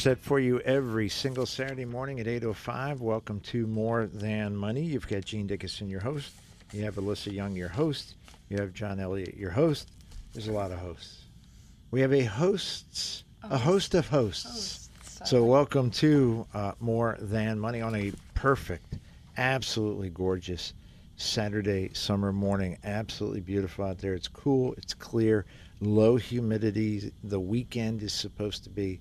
set for you every single Saturday morning at 8.05. Welcome to More Than Money. You've got Gene Dickinson, your host. You have Alyssa Young, your host. You have John Elliott, your host. There's a lot of hosts. We have a hosts, a host of hosts. So welcome to uh, More Than Money on a perfect, absolutely gorgeous Saturday summer morning. Absolutely beautiful out there. It's cool. It's clear. Low humidity. The weekend is supposed to be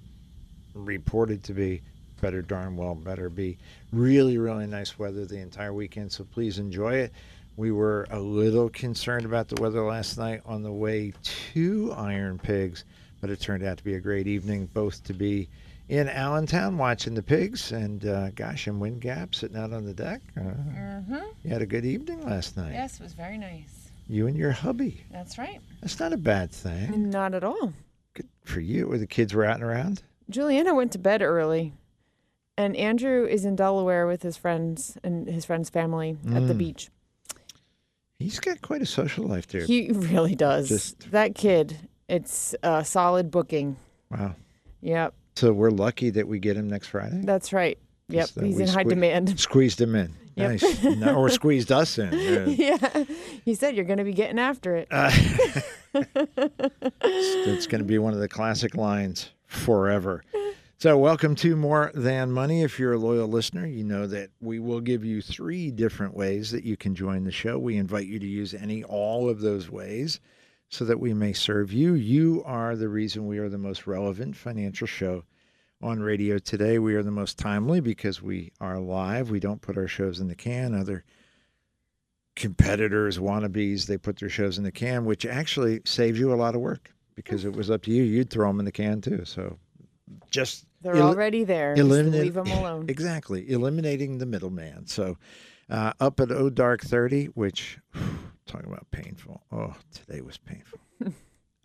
reported to be better darn well better be really really nice weather the entire weekend so please enjoy it we were a little concerned about the weather last night on the way to iron pigs but it turned out to be a great evening both to be in allentown watching the pigs and uh, gosh and wind gap sitting out on the deck uh, Mm-hmm. you had a good evening last night Yes, it was very nice. you and your hubby That's right. that's not a bad thing Not at all. good for you where the kids were out and around Juliana went to bed early, and Andrew is in Delaware with his friends and his friend's family at the Mm. beach. he's got quite a social life there He really does. Just- that kid, it's a solid booking. wow Yep, So we're lucky that we get him next Friday. that's right. Yep, Just that he's we in high sque- demand. Squeezed him in. Yep. Nice. No, or squeezed us in. Yeah. yeah, he said you're going to be getting after it. Uh, it's going to be one of the classic lines forever. So, welcome to More Than Money. If you're a loyal listener, you know that we will give you three different ways that you can join the show. We invite you to use any, all of those ways so that we may serve you. You are the reason we are the most relevant financial show on radio today. We are the most timely because we are live. We don't put our shows in the can. Other competitors, wannabes, they put their shows in the can, which actually saves you a lot of work because it was up to you. You'd throw them in the can too. So just They're el- already there. Eliminate- leave them alone. exactly eliminating the middleman. So uh, up at O Dark 30, which talking about painful. Oh, today was painful.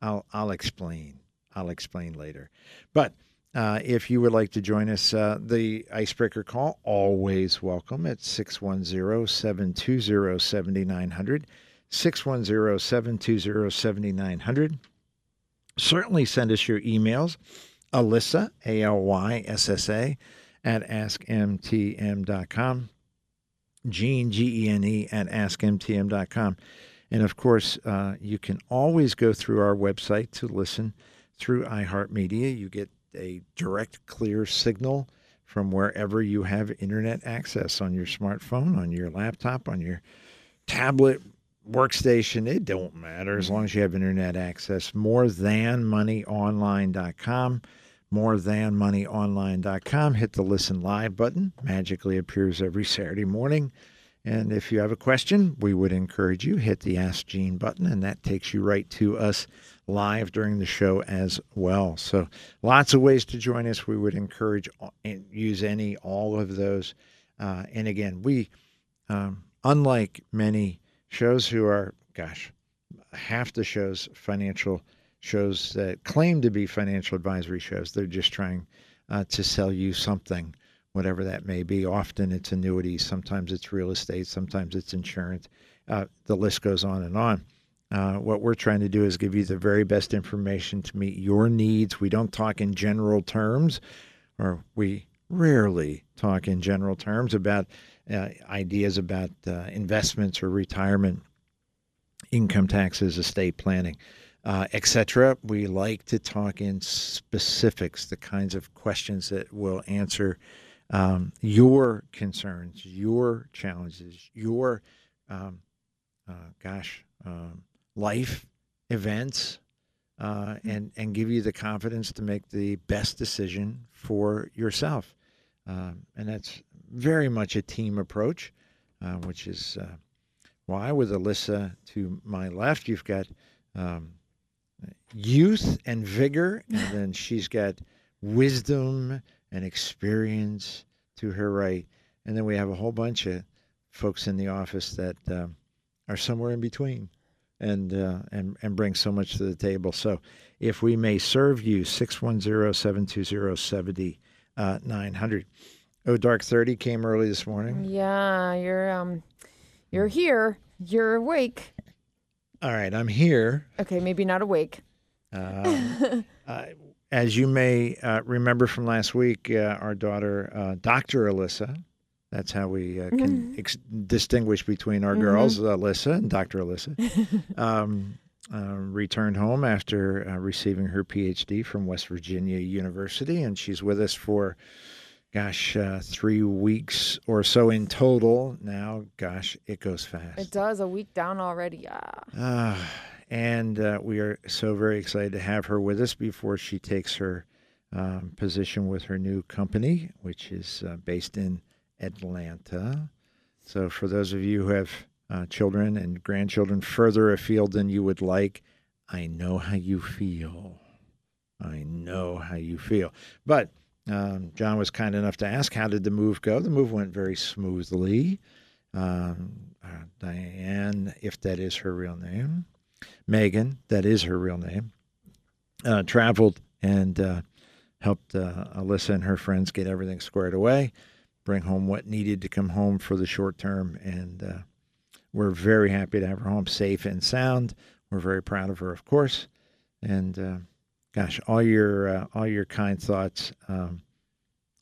I'll I'll explain. I'll explain later. But uh, if you would like to join us, uh, the icebreaker call always welcome at 610-720-7900. 610-720-7900. Certainly send us your emails. Alyssa, A L Y S S A, at askmtm.com. Gene, G E N E, at askmtm.com. And of course, uh, you can always go through our website to listen through iHeartMedia. You get a direct, clear signal from wherever you have internet access on your smartphone, on your laptop, on your tablet, workstation. It don't matter as long as you have internet access. More than moneyonline.com. More than moneyonline.com. Hit the listen live button. Magically appears every Saturday morning. And if you have a question, we would encourage you hit the Ask Gene button, and that takes you right to us live during the show as well. So lots of ways to join us. We would encourage and use any, all of those. Uh, and again, we, um, unlike many shows who are, gosh, half the shows financial shows that claim to be financial advisory shows. They're just trying uh, to sell you something, whatever that may be. Often it's annuities, sometimes it's real estate, sometimes it's insurance. Uh, the list goes on and on. Uh, what we're trying to do is give you the very best information to meet your needs. We don't talk in general terms, or we rarely talk in general terms about uh, ideas about uh, investments or retirement, income taxes, estate planning, uh, etc. We like to talk in specifics, the kinds of questions that will answer um, your concerns, your challenges, your um, uh, gosh, um, life events, uh, and and give you the confidence to make the best decision for yourself. Um, and that's very much a team approach, uh, which is uh, why with Alyssa to my left, you've got um, youth and vigor, and then she's got wisdom and experience to her right, and then we have a whole bunch of folks in the office that um, are somewhere in between and uh, and and bring so much to the table. So, if we may serve you, 610-720-7900. Oh, Dark 30 came early this morning. Yeah, you're um, you're here. You're awake. All right, I'm here. Okay, maybe not awake. Uh, uh, as you may uh, remember from last week, uh, our daughter, uh, Dr. Alyssa, that's how we uh, can ex- distinguish between our girls, Alyssa and Dr. Alyssa, um, returned home after uh, receiving her PhD from West Virginia University. And she's with us for, gosh, uh, three weeks or so in total. Now, gosh, it goes fast. It does a week down already. Ah. Ah, and uh, we are so very excited to have her with us before she takes her um, position with her new company, which is uh, based in Atlanta. So, for those of you who have uh, children and grandchildren further afield than you would like, I know how you feel. I know how you feel. But um, John was kind enough to ask, How did the move go? The move went very smoothly. Um, uh, Diane, if that is her real name, Megan, that is her real name, uh, traveled and uh, helped uh, Alyssa and her friends get everything squared away, bring home what needed to come home for the short term. And uh, we're very happy to have her home safe and sound. We're very proud of her, of course. And uh, gosh, all your uh, all your kind thoughts. Um,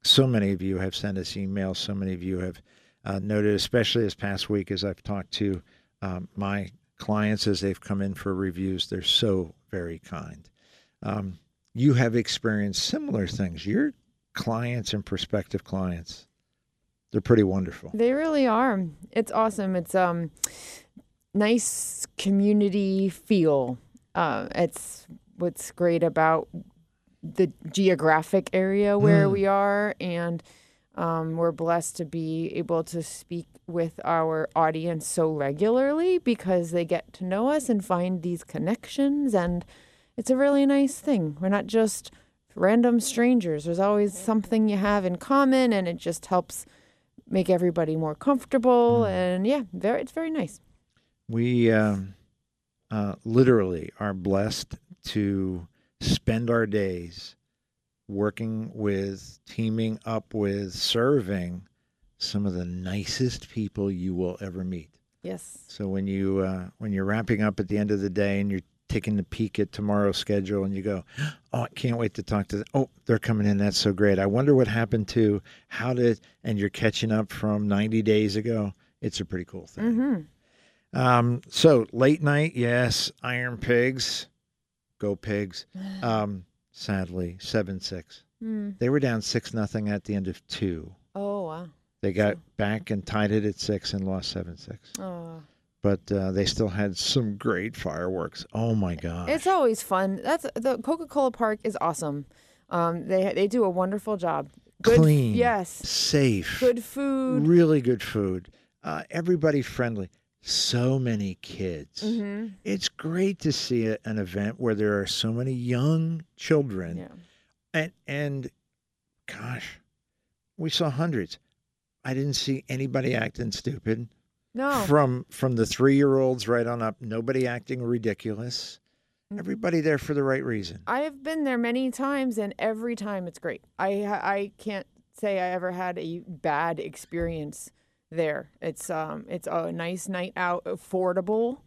so many of you have sent us emails. So many of you have uh, noted, especially this past week, as I've talked to um, my clients as they've come in for reviews. They're so very kind. Um, you have experienced similar things. Your clients and prospective clients, they're pretty wonderful. They really are. It's awesome. It's um nice community feel. Uh, it's what's great about the geographic area where Mm. we are, and um, we're blessed to be able to speak with our audience so regularly because they get to know us and find these connections, and it's a really nice thing. We're not just random strangers. There's always something you have in common, and it just helps make everybody more comfortable. And yeah, very it's very nice. We um, uh, literally are blessed to spend our days working with, teaming up with, serving some of the nicest people you will ever meet. Yes. So when you uh, when you're wrapping up at the end of the day and you're taking a peek at tomorrow's schedule and you go, oh, I can't wait to talk to them. Oh, they're coming in. That's so great. I wonder what happened to how did and you're catching up from 90 days ago. It's a pretty cool thing. Mm-hmm. Um, so late night, yes, Iron Pigs, go Pigs. Um, sadly, seven six. Mm. They were down six nothing at the end of two. Oh wow. They got back and tied it at six and lost seven six. Oh. But uh, they still had some great fireworks. Oh my god! It's always fun. That's the Coca-Cola Park is awesome. Um, they they do a wonderful job. Good, Clean. Yes. safe, Good food. really good food. Uh, everybody friendly. So many kids. hmm It's great to see a, an event where there are so many young children Yeah. and and gosh we saw hundreds i didn't see anybody acting stupid No. from from the three year olds right on up nobody acting ridiculous Mm. everybody there for the right reason I have been there many times, and every time it's great. I I can't say I ever had a bad experience there. It's um it's a nice night out, affordable.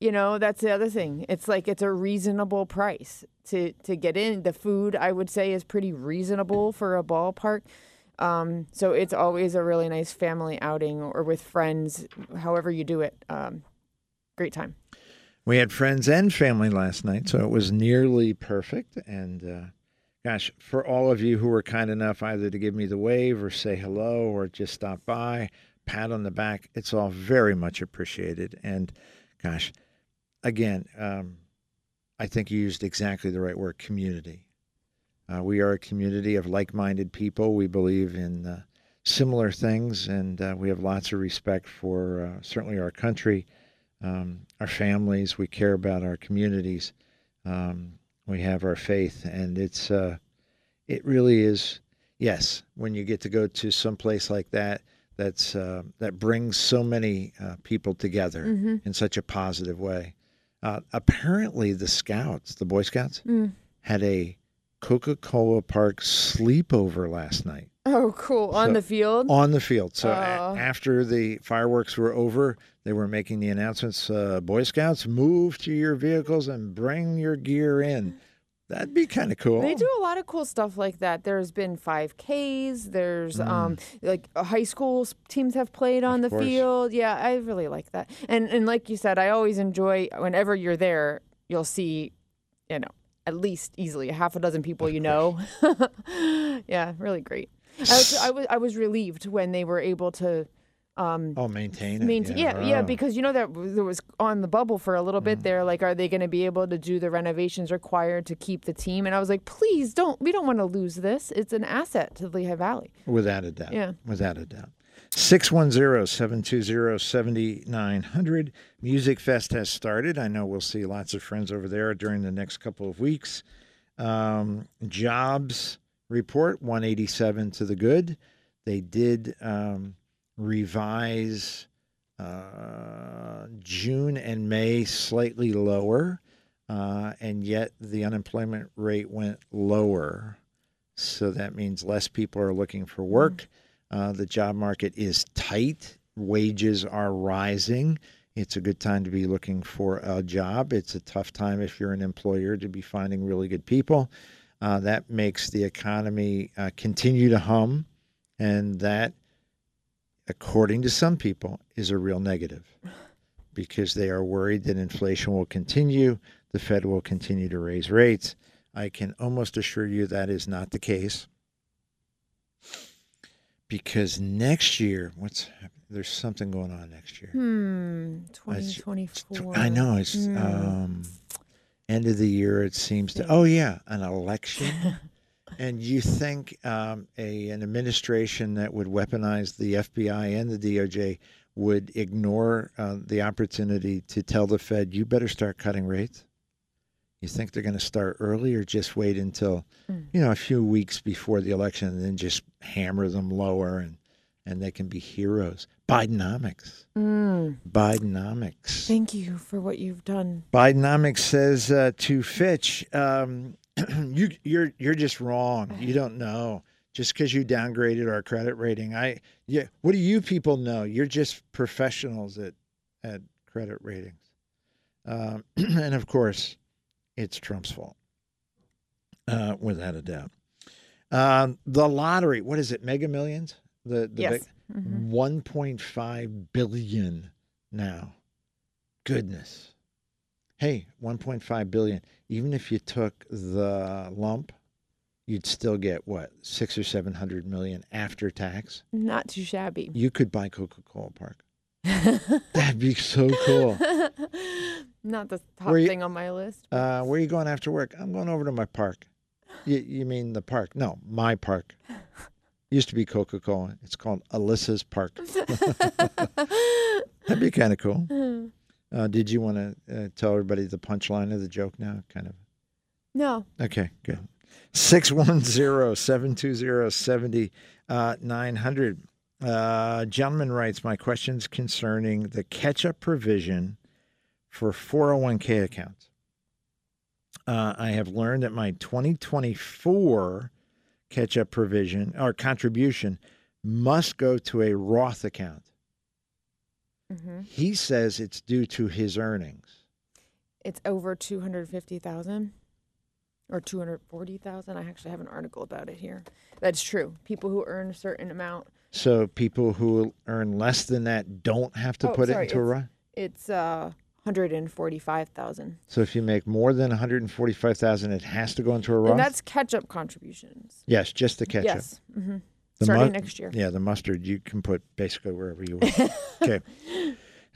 You know, that's the other thing. It's like it's a reasonable price to to get in. The food I would say is pretty reasonable for a ballpark. Um, so it's always a really nice family outing or with friends, however you do it. Um, great time. we had friends and family last night so it was nearly perfect and uh, gosh for all of you who were kind enough either to give me the wave or say hello or just stop by pat on the back it's all very much appreciated and gosh again um, i think you used exactly the right word community uh, we are a community of like-minded people we believe in uh, similar things and uh, we have lots of respect for uh, certainly our country um, our families. We care about our communities. Um, we have our faith, and it's uh, it really is. Yes, when you get to go to some place like that, that's uh, that brings so many uh, people together Mm-hmm. in such a positive way. Uh, apparently, the Scouts, the Boy Scouts, Mm. had a Coca-Cola Park sleepover last night Oh, cool. On the field. on the field. So a- Oh. after the fireworks were over, they were making the announcements: uh, "Boy Scouts, move to your vehicles and bring your gear in." That'd be kind of cool. They do a lot of cool stuff like that. There's been 5Ks. There's um like uh, high school teams have played on the course. field. Yeah, I really like that. And and like you said, I always enjoy whenever you're there, you'll see, you know, at least easily a half a dozen people you know. yeah, really great. I was, I was I was relieved when they were able to um Oh, maintain it. maintain yeah yeah Oh. because you know that there was on the bubble for a little bit there like are they going to be able to do the renovations required to keep the team and i was like please don't we don't want to lose this it's an asset to the lehigh valley Without a doubt. Yeah. Without a doubt. 610-720-7900. Musikfest has started. I know we'll see lots of friends over there during the next couple of weeks. Um, jobs report 187 to the good. They did um, revise uh, June and May slightly lower, uh, and yet the unemployment rate went lower. So that means less people are looking for work. Uh, the job market is tight. Wages are rising. It's a good time to be looking for a job. It's a tough time if you're an employer to be finding really good people. Uh, that makes the economy uh, continue to hum, and that, according to some people, is a real negative because they are worried that inflation will continue, the Fed will continue to raise rates. I can almost assure you that is not the case because next year, what's? There's something going on next year. hmm 2024 I know it's um, end of the year. It seems to. Oh yeah, an election. and you think um, a an administration that would weaponize the FBI and the DOJ would ignore uh, the opportunity to tell the Fed, "You better start cutting rates." You think they're going to start early, or just wait until Mm. you know a few weeks before the election, and then just hammer them lower, and and they can be heroes. Bidenomics. Mm. Bidenomics. thank you for what you've done Bidenomics says uh, to Fitch, um, you, you're you're just wrong. You don't know. Just because you downgraded our credit rating, I yeah. What do you people know? You're just professionals at at credit ratings, um, and of course, it's Trump's fault, uh, without a doubt. Um, the lottery, what is it? Mega Millions. The the yes big- Mhm. 1.5 billion now. Goodness. Hey, 1.5 billion. Even if you took the lump, you'd still get what, six or seven hundred million after tax. not too shabby You could buy Coca-Cola Park. That'd be so cool. not the top you- thing on my list Uh, where are you going after work? I'm going over to my park. You, you mean the park? No, my park. Used to be Coca-Cola. It's called Alyssa's Park. That'd be kind of cool. Uh, did you want to uh, tell everybody the punchline of the joke now? Kind of. no Okay, good. 610 720 7900. Uh, gentleman writes, My question's concerning the catch up provision for 401k accounts. Uh, I have learned that my 2024 catch up provision or contribution must go to a Roth account. hmm He says it's due to his earnings. It's over 250,000 or 240,000. I actually have an article about it here. That's true. People who earn a certain amount, So people who earn less than that don't have to Oh, put sorry, it into a Roth. it's uh 145,000. So if you make more than 145,000, it has to go into a Roth. And that's catch-up contributions. yes, just the ketchup. Yes. hmm The Starting mu- next year. Yeah, the mustard you can put basically wherever you want. okay.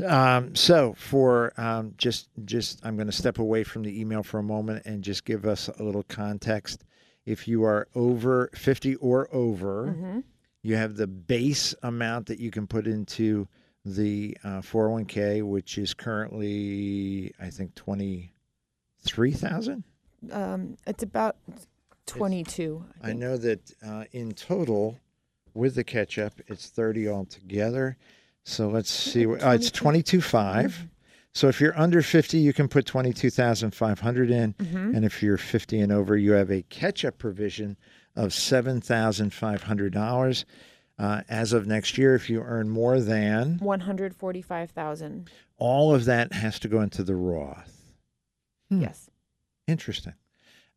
Um, so for um, just just I'm going to step away from the email for a moment and just give us a little context. If you are over 50 or over, hmm you have the base amount that you can put into the uh, 401k, which is currently I think 23,000. Um, it's about 22. I think. know that uh, in total, with the catch up, it's 30 altogether. So let's see. Uh, it's 22. 22.5. So if you're under 50, you can put 22,500 in. Mhm. And if you're 50 and over, you have a catch up provision of $7,500. Uh, as of next year, if you earn more than, 145,000. all of that has to go into the Roth. Hmm. Yes. Interesting.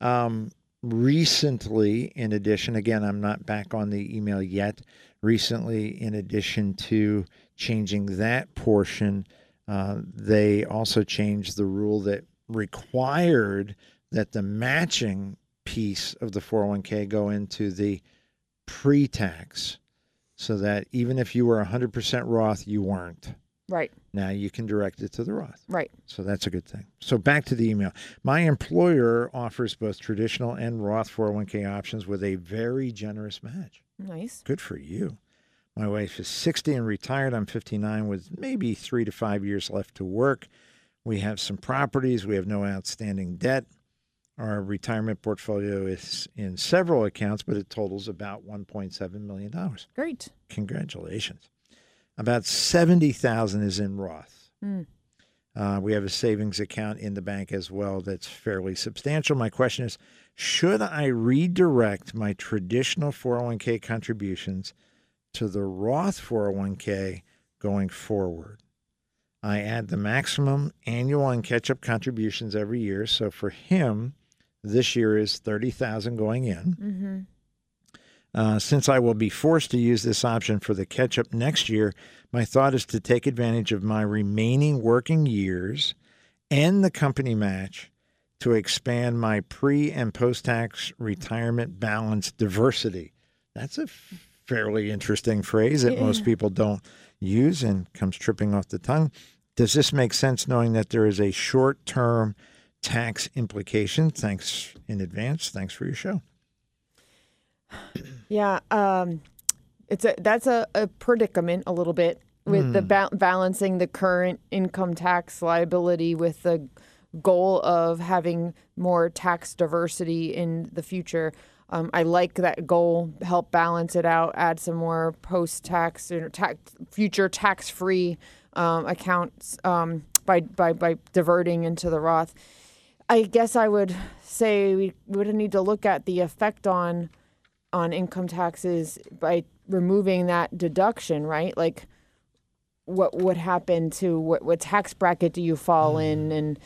Um, recently, in addition, again, I'm not back on the email yet. Recently, in addition to changing that portion, uh, they also changed the rule that required that the matching piece of the 401k go into the pre tax so that even if you were 100% Roth, you weren't. Right. Now you can direct it to the Roth. Right. So that's a good thing. So back to the email. My employer offers both traditional and Roth 401k options with a very generous match. Nice. Good for you. My wife is 60 and retired. I'm 59 with maybe three to five years left to work. We have some properties. We have no outstanding debt. Our retirement portfolio is in several accounts, but it totals about $1.7 million. Great. Congratulations. About 70,000 is in Roth. Mm. Uh, we have a savings account in the bank as well that's fairly substantial. My question is Should I redirect my traditional 401k contributions to the Roth 401k going forward? I add the maximum annual and catch up contributions every year. So for him, this year is 30,000 going in. Mm-hmm. Uh, since I will be forced to use this option for the catch up next year, my thought is to take advantage of my remaining working years and the company match to expand my pre and post tax retirement balance diversity. That's a fairly interesting phrase that Yeah. most people don't use and comes tripping off the tongue. Does this make sense knowing that there is a short term tax implication? Thanks in advance. Thanks for your show. Yeah, um, it's a that's a, a predicament a little bit with the ba- balancing the current income tax liability with the goal of having more tax diversity in the future. Um, I like that goal. Help balance it out. Add some more post-tax, know, tax, future tax-free um, accounts um, by, by by diverting into the Roth. I guess I would say we would need to look at the effect on on income taxes by removing that deduction, right? Like, what would happen to what, what tax bracket do you fall in? And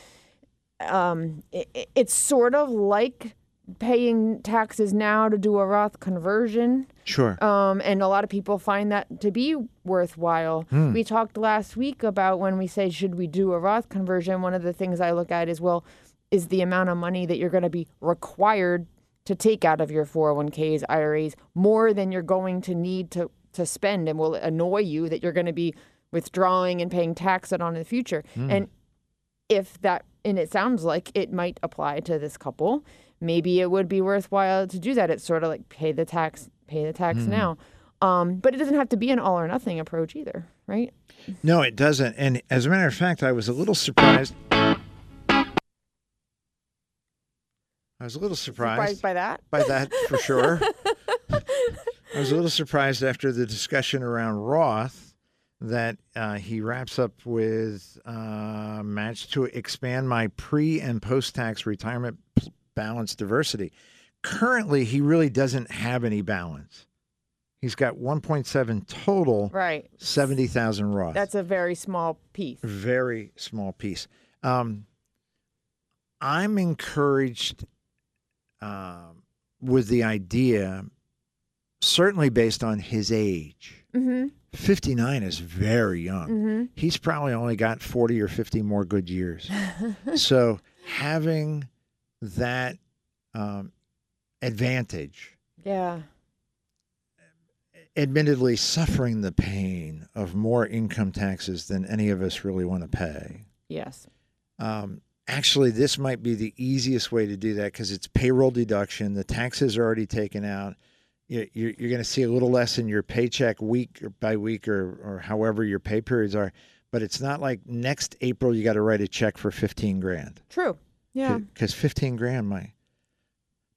um, it, it- it's sort of like paying taxes now to do a Roth conversion. Sure. Um, and a lot of people find that to be worthwhile. We talked last week about when we say, should we do a Roth conversion? One of the things I look at is, well, is the amount of money that you're going to be required to take out of your 401ks, IRAs, more than you're going to need to, to spend and will annoy you that you're going to be withdrawing and paying tax on in the future. And if that, and it sounds like it might apply to this couple, maybe it would be worthwhile to do that. It's sort of like pay the tax, pay the tax now. Um, but it doesn't have to be an all or nothing approach either, right? No, it doesn't. And as a matter of fact, I was a little surprised. I was a little surprised, Surprised by that? by that for sure. I was a little surprised after the discussion around Roth that uh, he wraps up with uh, match to expand my pre and post tax retirement balance diversity. Currently, he really doesn't have any balance. He's got 1.7 total, Right. 70,000 Roth. That's a very small piece. very small piece. Um, I'm encouraged um, with the idea, certainly based on his age. Mm-hmm. 59 is very young. Mm-hmm. He's probably only got 40 or 50 more good years. so having that um, advantage, Yeah. admittedly suffering the pain of more income taxes than any of us really want to pay. Yes. Um, actually, this might be the easiest way to do that because it's payroll deduction. The taxes are already taken out. You- You're, you're going to see a little less in your paycheck week by week or, or however your pay periods are. But it's not like next April you got to write a check for 15 grand. True. Yeah. Because 15 grand, my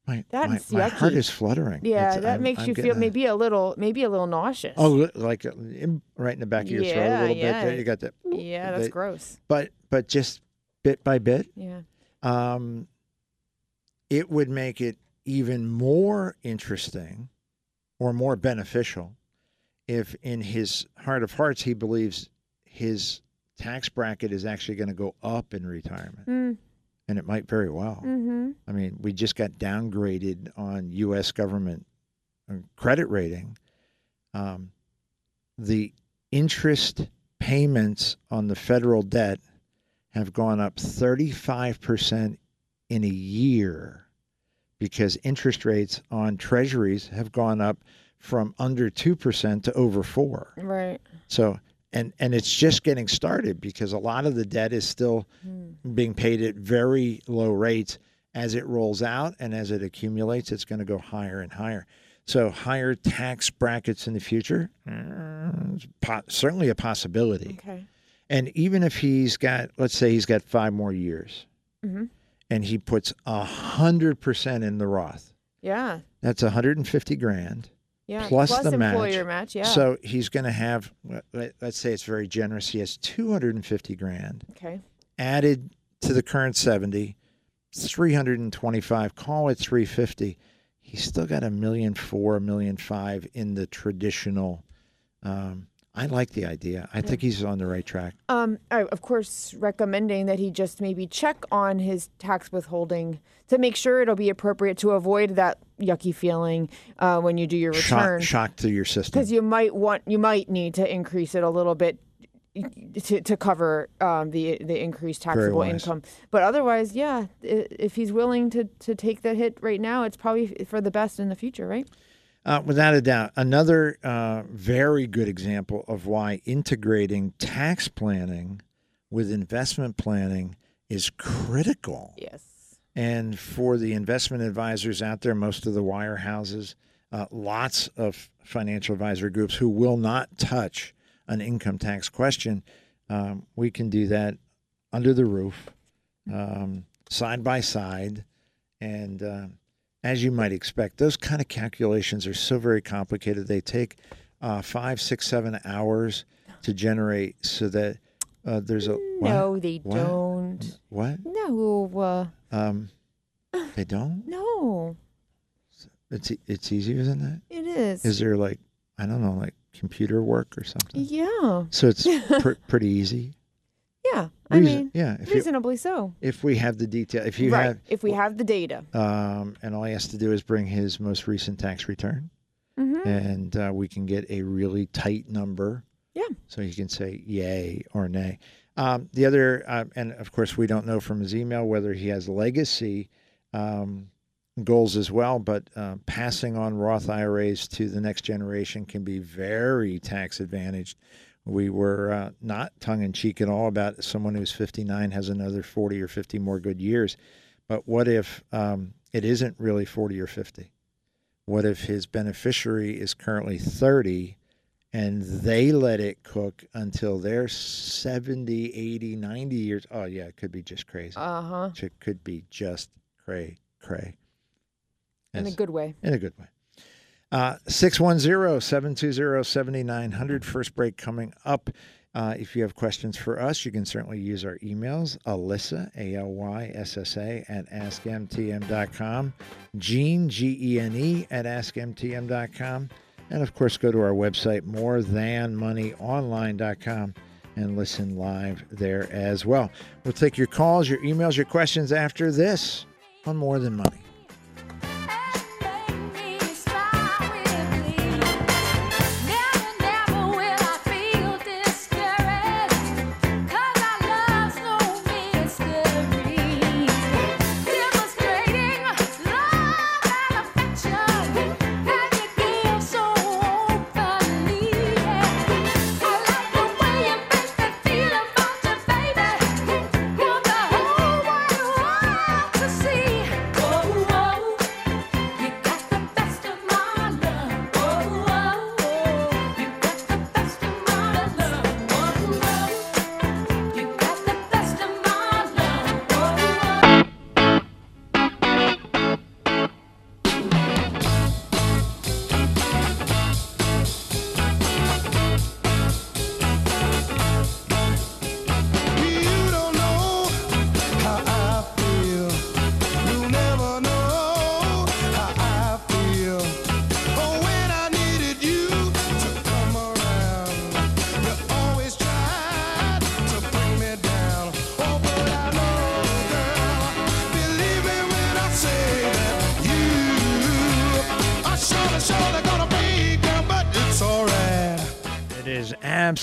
my my, That's my heart is fluttering. Yeah. It's- that I'm- makes I'm you feel a- maybe a little, maybe a little nauseous. Oh, like right in the back of your throat a little yeah. bit. There you got that. yeah. That's the- gross. But but just bit by bit, Yeah. um, it would make it even more interesting or more beneficial if, in his heart of hearts, he believes his tax bracket is actually going to go up in retirement. Mm. and it might very well. Mm-hmm. I mean, we just got downgraded on U.S. government uh, credit rating. Um, the interest payments on the federal debt have gone up 35% in a year because interest rates on treasuries have gone up from under 2% to over 4. Right. So and and it's just getting started because a lot of the debt is still Mm. being paid at very low rates as it rolls out and as it accumulates it's going to go higher and higher so higher tax brackets in the future mm, is po- certainly a possibility Okay. And even if he's got let's say he's got five more years Mhm. and he puts a hundred percent in the roth Yeah. that's 150 grand Yeah. Plus the employer match. match. Yeah. so he's going to have let- let's say it's very generous he has 250 grand okay. added to the current 70 325 call it 350 he's still got a million four a million five in the traditional um, i like the idea i think he's on the right track Um, I, of course, recommending that he just maybe check on his tax withholding to make sure it'll be appropriate to avoid that yucky feeling uh, when you do your return. shock, shock to your system Because you might want, you might need to increase it a little bit to, to cover um, the the increased taxable income. But otherwise, yeah, if he's willing to to take the hit right now, it's probably for the best in the future, right? Uh, without a doubt. Another uh, very good example of why integrating tax planning with investment planning is critical. Yes. And for the investment advisors out there, most of the wirehouses, uh, lots of financial advisor groups who will not touch an income tax question, um, we can do that under the roof, um, side by side. And uh, as you might expect, those kind of calculations are so very complicated. They take uh, five, six, seven hours to generate so that uh, there's a. what? No, they What? don't. What? No, uh, Um, they don't? no, It's it's easier than that. it is. Is there like I don't know, like computer work or something? yeah, So it's pr- pretty easy. Yeah. I Reason- mean, yeah. If you reasonably so. if we have the detail, if you right. if we have the data. um, and all he has to do is bring his most recent tax return, hmm and uh, we can get a really tight number. Yeah. So he can say yay or nay. Um, the other, uh, and of course, we don't know from his email whether he has legacy um, goals as well, but uh, passing on Roth IRAs to the next generation can be very tax advantaged. We were uh, not tongue in cheek at all about someone who's 59 has another 40 or 50 more good years. But what if um, it isn't really 40 or 50? What if his beneficiary is currently 30 and they let it cook until they're 70, 80, 90 years? Oh, yeah, it could be just crazy. Uh huh. It could be just cray, cray. In a good way. in a good way. Uh, 610 720 7900. First break coming up. Uh, if you have questions for us, you can certainly use our emails, Alyssa, A L Y S S A, at askmtm.com, Gene, G E N E, at askmtm.com, and of course, go to our website, morethanmoneyonline.com, and listen live there as well. We'll take your calls, your emails, your questions after this on More Than Money.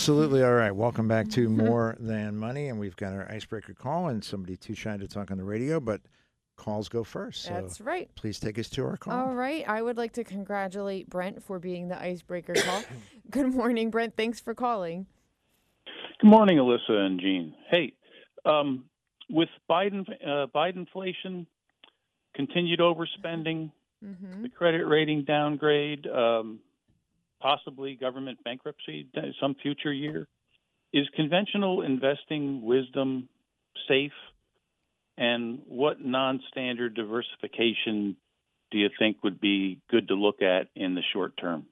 Absolutely all right. Welcome back to More Than Money. And we've got our icebreaker call and somebody too shy to talk on the radio, but calls go first. So That's right. please take us to our call. All right. I would like to congratulate Brent for being the icebreaker call. Good morning, Brent. Thanks for calling. Good morning, Alyssa and Gene. Hey, um, with Biden, uh, Biden inflation, continued overspending, hmm the credit rating downgrade, um, possibly government bankruptcy some future year, is conventional investing wisdom safe? And what non-standard diversification do you think would be good to look at in the short term?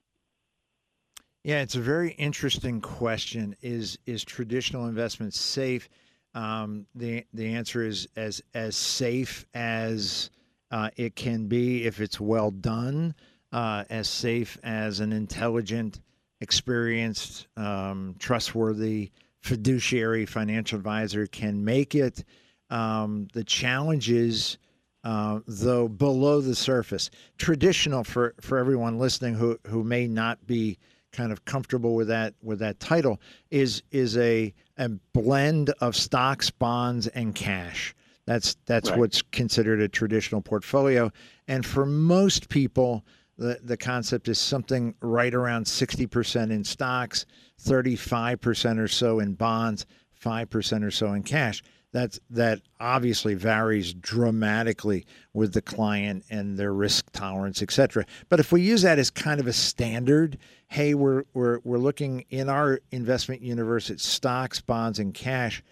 Yeah, it's a very interesting question. Is is traditional investment safe? Um, the the answer is as as safe as uh, it can be if it's well done. Uh, as safe as an intelligent, experienced, um, trustworthy fiduciary financial advisor can make it. Um, the challenges, uh, though, below the surface, traditional for for everyone listening who who may not be kind of comfortable with that with that title is is a a blend of stocks, bonds, and cash. That's that's Right. what's considered a traditional portfolio, and for most people, the the concept is something right around sixty percent in stocks, thirty five percent or so in bonds, five percent or so in cash. That's that obviously varies dramatically with the client and their risk tolerance, et cetera. But if we use that as kind of a standard, hey, we're we're we're looking in our investment universe at stocks, bonds, and cash.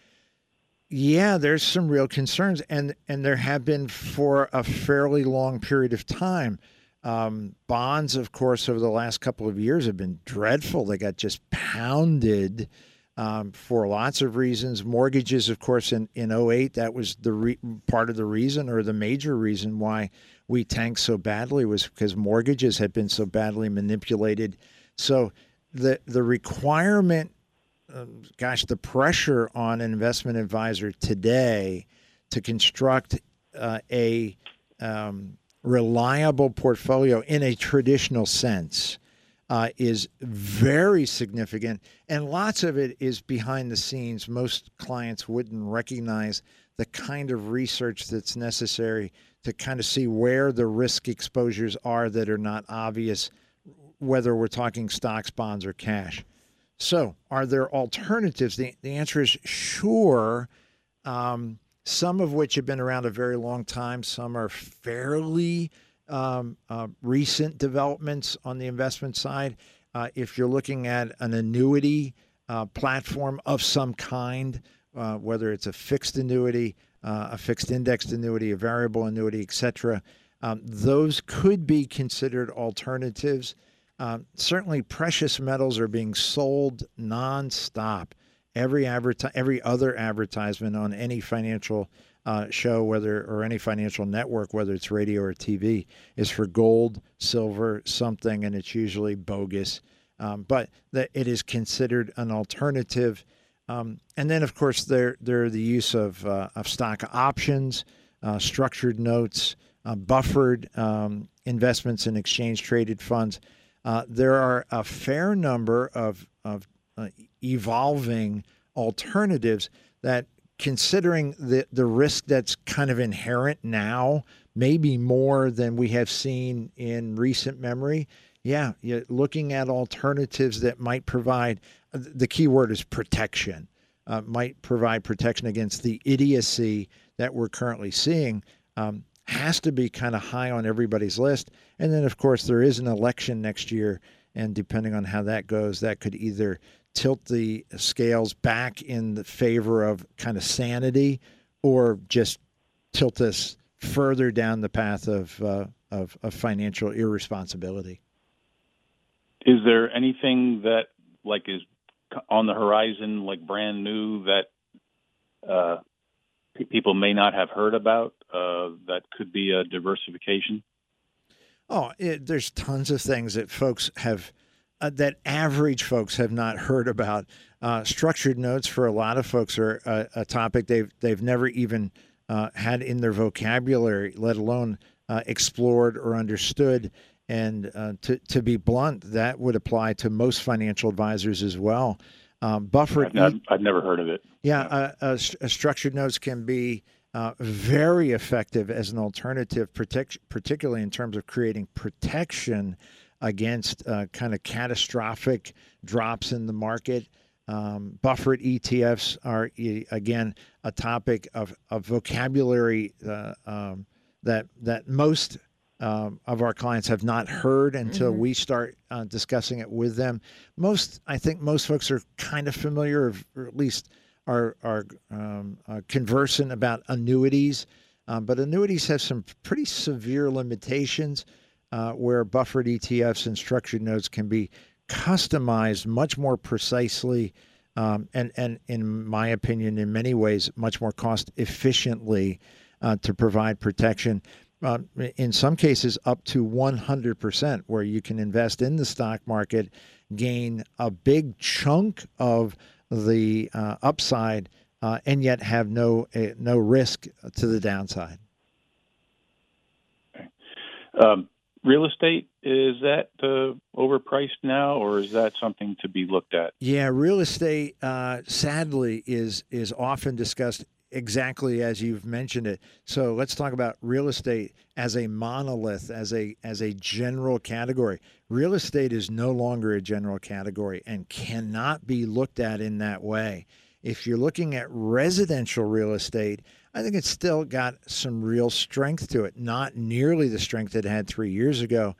Yeah, there's some real concerns, and and there have been for a fairly long period of time. Um, bonds, of course, over the last couple of years have been dreadful. They got just pounded um, for lots of reasons. Mortgages, of course, in, in 08, that was the re- part of the reason or the major reason why we tanked so badly was because mortgages had been so badly manipulated. So the the requirement, um, gosh, the pressure on an investment advisor today to construct uh, a um, reliable portfolio in a traditional sense uh, is very significant, and lots of it is behind the scenes. Most clients wouldn't recognize the kind of research that's necessary to kind of see where the risk exposures are that are not obvious, whether we're talking stocks, bonds, or cash. So, are there alternatives? The, the answer is sure. Um, some of which have been around a very long time. Some are fairly um, uh, recent developments on the investment side. Uh, if you're looking at an annuity uh, platform of some kind, uh, whether it's a fixed annuity, uh, a fixed indexed annuity, a variable annuity, et cetera, um, those could be considered alternatives. Um, certainly, precious metals are being sold nonstop. Every adverti- every other advertisement on any financial uh, show, whether or any financial network, whether it's radio or TV, is for gold, silver, something, and it's usually bogus. Um, but that it is considered an alternative. Um, and then, of course, there there are the use of uh, of stock options, uh, structured notes, uh, buffered um, investments in exchange traded funds. Uh, there are a fair number of of uh, evolving alternatives that considering the the risk that's kind of inherent now maybe more than we have seen in recent memory yeah looking at alternatives that might provide the key word is protection uh, might provide protection against the idiocy that we're currently seeing um, has to be kind of high on everybody's list. And then of course there is an election next year and depending on how that goes that could either tilt the scales back in the favor of kind of sanity or just tilt us further down the path of, uh, of, of financial irresponsibility. Is there anything that like is on the horizon, like brand new that uh, pe- people may not have heard about uh, that could be a diversification? Oh, it, there's tons of things that folks have, uh, that average folks have not heard about. Uh, structured notes for a lot of folks are a, a topic they've they've never even uh, had in their vocabulary, let alone uh, explored or understood. And uh, to, to be blunt, that would apply to most financial advisors as well. Um, buffer. I've, not, I've, never heard of it. Yeah, yeah. structured notes can be uh, very effective as an alternative, protect, particularly in terms of creating protection against uh, kind of catastrophic drops in the market. Um, buffered ETFs are again a topic of, of vocabulary uh, um, that that most um, of our clients have not heard until mm-hmm. we start uh, discussing it with them. Most, I think, most folks are kind of familiar, or at least are are, um, are conversant about annuities. Um, but annuities have some pretty severe limitations uh, where buffered ETFs and structured notes can be customized much more precisely um, and, and, in my opinion, in many ways, much more cost efficiently uh, to provide protection. Uh, in some cases, up to 100%, where you can invest in the stock market, gain a big chunk of the uh, upside, uh, and yet have no uh, no risk to the downside. Okay. Um, real estate is that uh, overpriced now or is that something to be looked at? Yeah real estate uh, sadly is is often discussed exactly as you've mentioned it. So let's talk about real estate as a monolith as a as a general category. Real estate is no longer a general category and cannot be looked at in that way if you're looking at residential real estate I think it's still got some real strength to it. Not nearly the strength it had three years ago,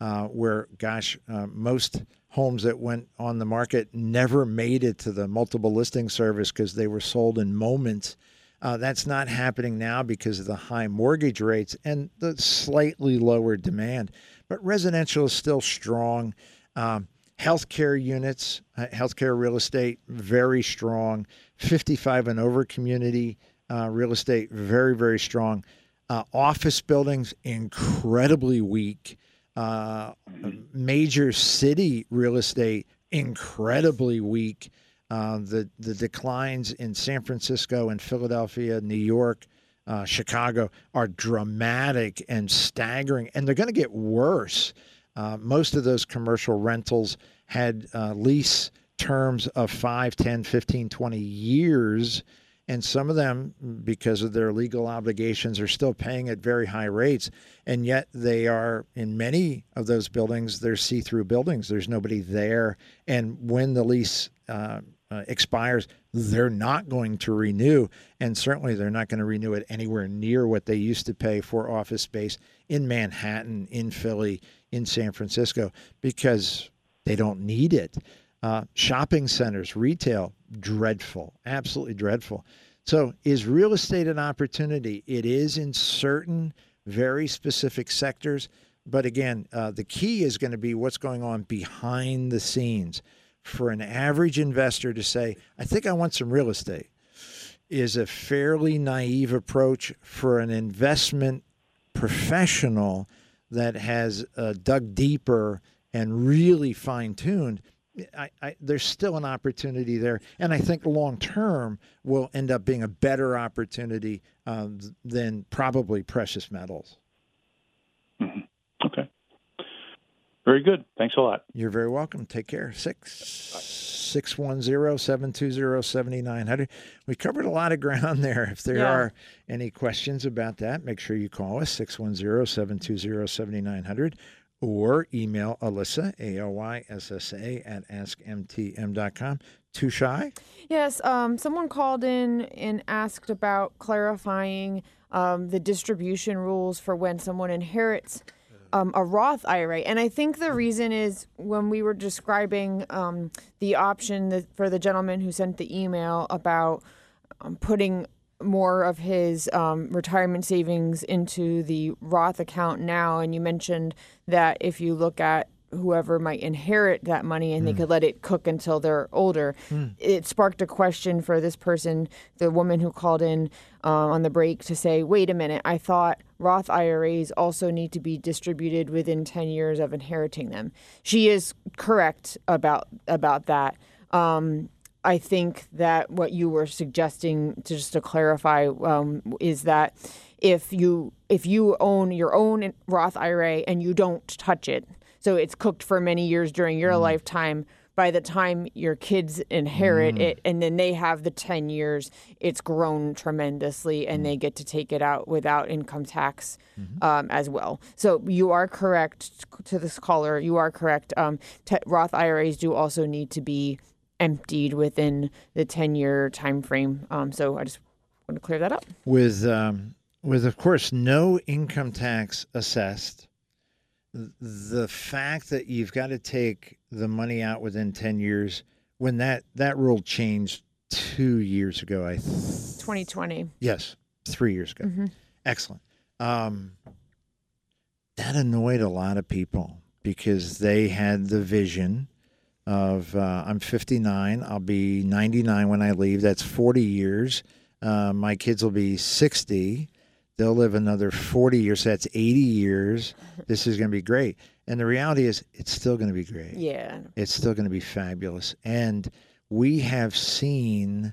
uh, where, gosh, uh, most homes that went on the market never made it to the multiple listing service because they were sold in moments. Uh, that's not happening now because of the high mortgage rates and the slightly lower demand. But residential is still strong. Um, healthcare units, uh, healthcare real estate, very strong. 55 and over community uh, real estate very very strong. Uh, office buildings incredibly weak. Uh, major city real estate incredibly weak. Uh, the the declines in San Francisco and Philadelphia, New York, uh, Chicago are dramatic and staggering, and they're going to get worse. Uh, most of those commercial rentals had lease terms of 5, 10, 15, 20 years. And some of them because of their legal obligations are still paying at very high rates. And yet they are in many of those buildings they're see-through buildings. There's nobody there. And when the lease uh, uh, expires they're not going to renew. And certainly they're not going to renew it anywhere near what they used to pay for office space in manhattan in philly in san francisco because they don't need it uh, shopping centers, retail, dreadful, absolutely dreadful. So, is real estate an opportunity? It is in certain very specific sectors. But again, uh, the key is going to be what's going on behind the scenes. For an average investor to say, I think I want some real estate, is a fairly naive approach for an investment professional that has uh, dug deeper and really fine tuned, I, I, there's still an opportunity there, and I think long term will end up being a better opportunity um, than probably precious metals. Mm-hmm. Okay. Very good. Thanks a lot. You're very welcome. Take care. Six. Bye. 610-720-7900. We covered a lot of ground there. If there yeah. are any questions about that, make sure you call us 610-720-7900 or email Alyssa, A-L-Y-S-S-A, at askmtm.com. Too shy? Yes. Um, someone called in and asked about clarifying um, the distribution rules for when someone inherits – um, a Roth IRA. And I think the reason is when we were describing um, the option that, for the gentleman who sent the email about um, putting more of his um, retirement savings into the Roth account now. And you mentioned that if you look at whoever might inherit that money and mm. they hmm. could let it cook until they're older. Mm. It sparked a question for this person, the woman who called in uh, on the break, to say, wait a minute, I thought Roth IRAs also need to be distributed within 10 years of inheriting them. She is correct about, about that. Um, I think that what you were suggesting, to just to clarify, um, is that if you if you own your own Roth IRA and you don't touch it, so it's cooked for many years during your lifetime. By the time your kids inherit it, and then they have the ten years, it's grown tremendously, and they get to take it out without income tax um, as well. So you are correct to this caller. You are correct. Um, te- Roth IRAs do also need to be emptied within the 10 year time frame. Um, so I just want to clear that up. with um, with of course no income tax assessed. Th- The fact that you've got to take the money out within ten years, when that that rule changed two years ago, I th- 2020. yes, three years ago. Mhm. Excellent. Um, that annoyed a lot of people because they had the vision of uh, I'm 59, I'll be 99 when I leave. That's 40 years. Uh, my kids will be 60. They'll live another 40 years. So that's 80 years. This is going to be great. And the reality is, it's still going to be great Yeah. it's still going to be fabulous. And we have seen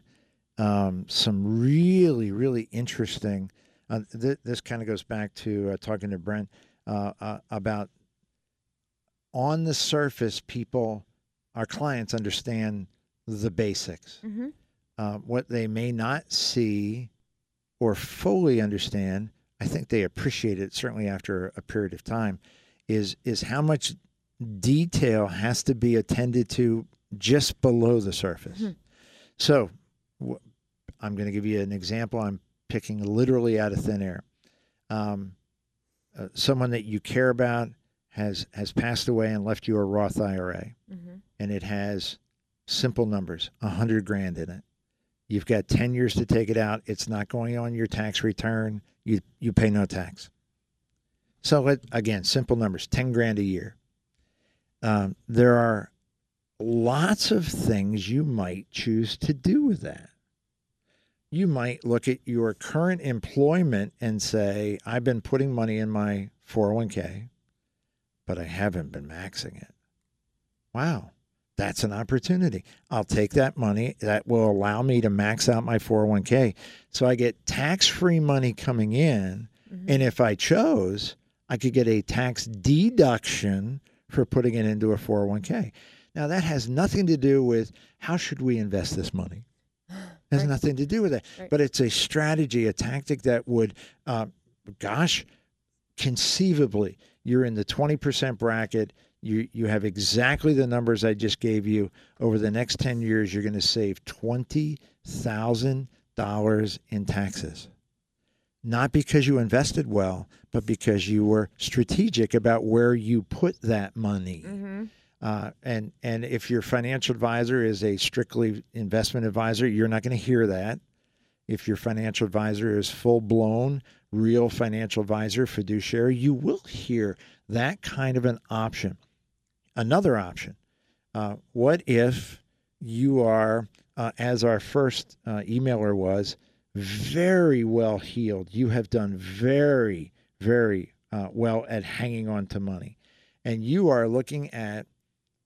um, some really, really interesting. Uh, th- this kind of goes back to uh, talking to Brent uh, uh, about on the surface, people, our clients understand the basics. hmm Uh, what they may not see or fully understand, I think they appreciate it certainly after a period of time, is is how much detail has to be attended to just below the surface. Mhm. So, wh- I'm going to give you an example. I'm picking literally out of thin air. Um, uh, someone that you care about has has passed away and left you a Roth IRA hmm and it has simple numbers, a hundred grand in it. You've got ten years to take it out. It's not going on your tax return. You you pay no tax. So let, again, simple numbers, ten grand a year. Um, there are lots of things you might choose to do with that. You might look at your current employment and say, I've been putting money in my 401k, but I haven't been maxing it. Wow, that's an opportunity. I'll take that money. That will allow me to max out my 401k. So I get tax free money coming in. hmm And if I chose, I could get a tax deduction for putting it into a 401k. Now, that has nothing to do with how should we invest this money. It has Right. nothing to do with that. Right. But it's a strategy, a tactic that would, uh, gosh, conceivably, you're in the 20% bracket. You, you have exactly the numbers I just gave you. Over the next 10 years, you're going to save $20,000 in taxes not because you invested well, but because you were strategic about where you put that money. hmm Uh, and and if your financial advisor is a strictly investment advisor, you're not going to hear that. If your financial advisor is full blown, real financial advisor, fiduciary, you will hear that kind of an option. Another option. Uh, what if you are, uh, as our first uh, emailer was, very well heeled? You have done very, very uh, well at hanging on to money. And you are looking at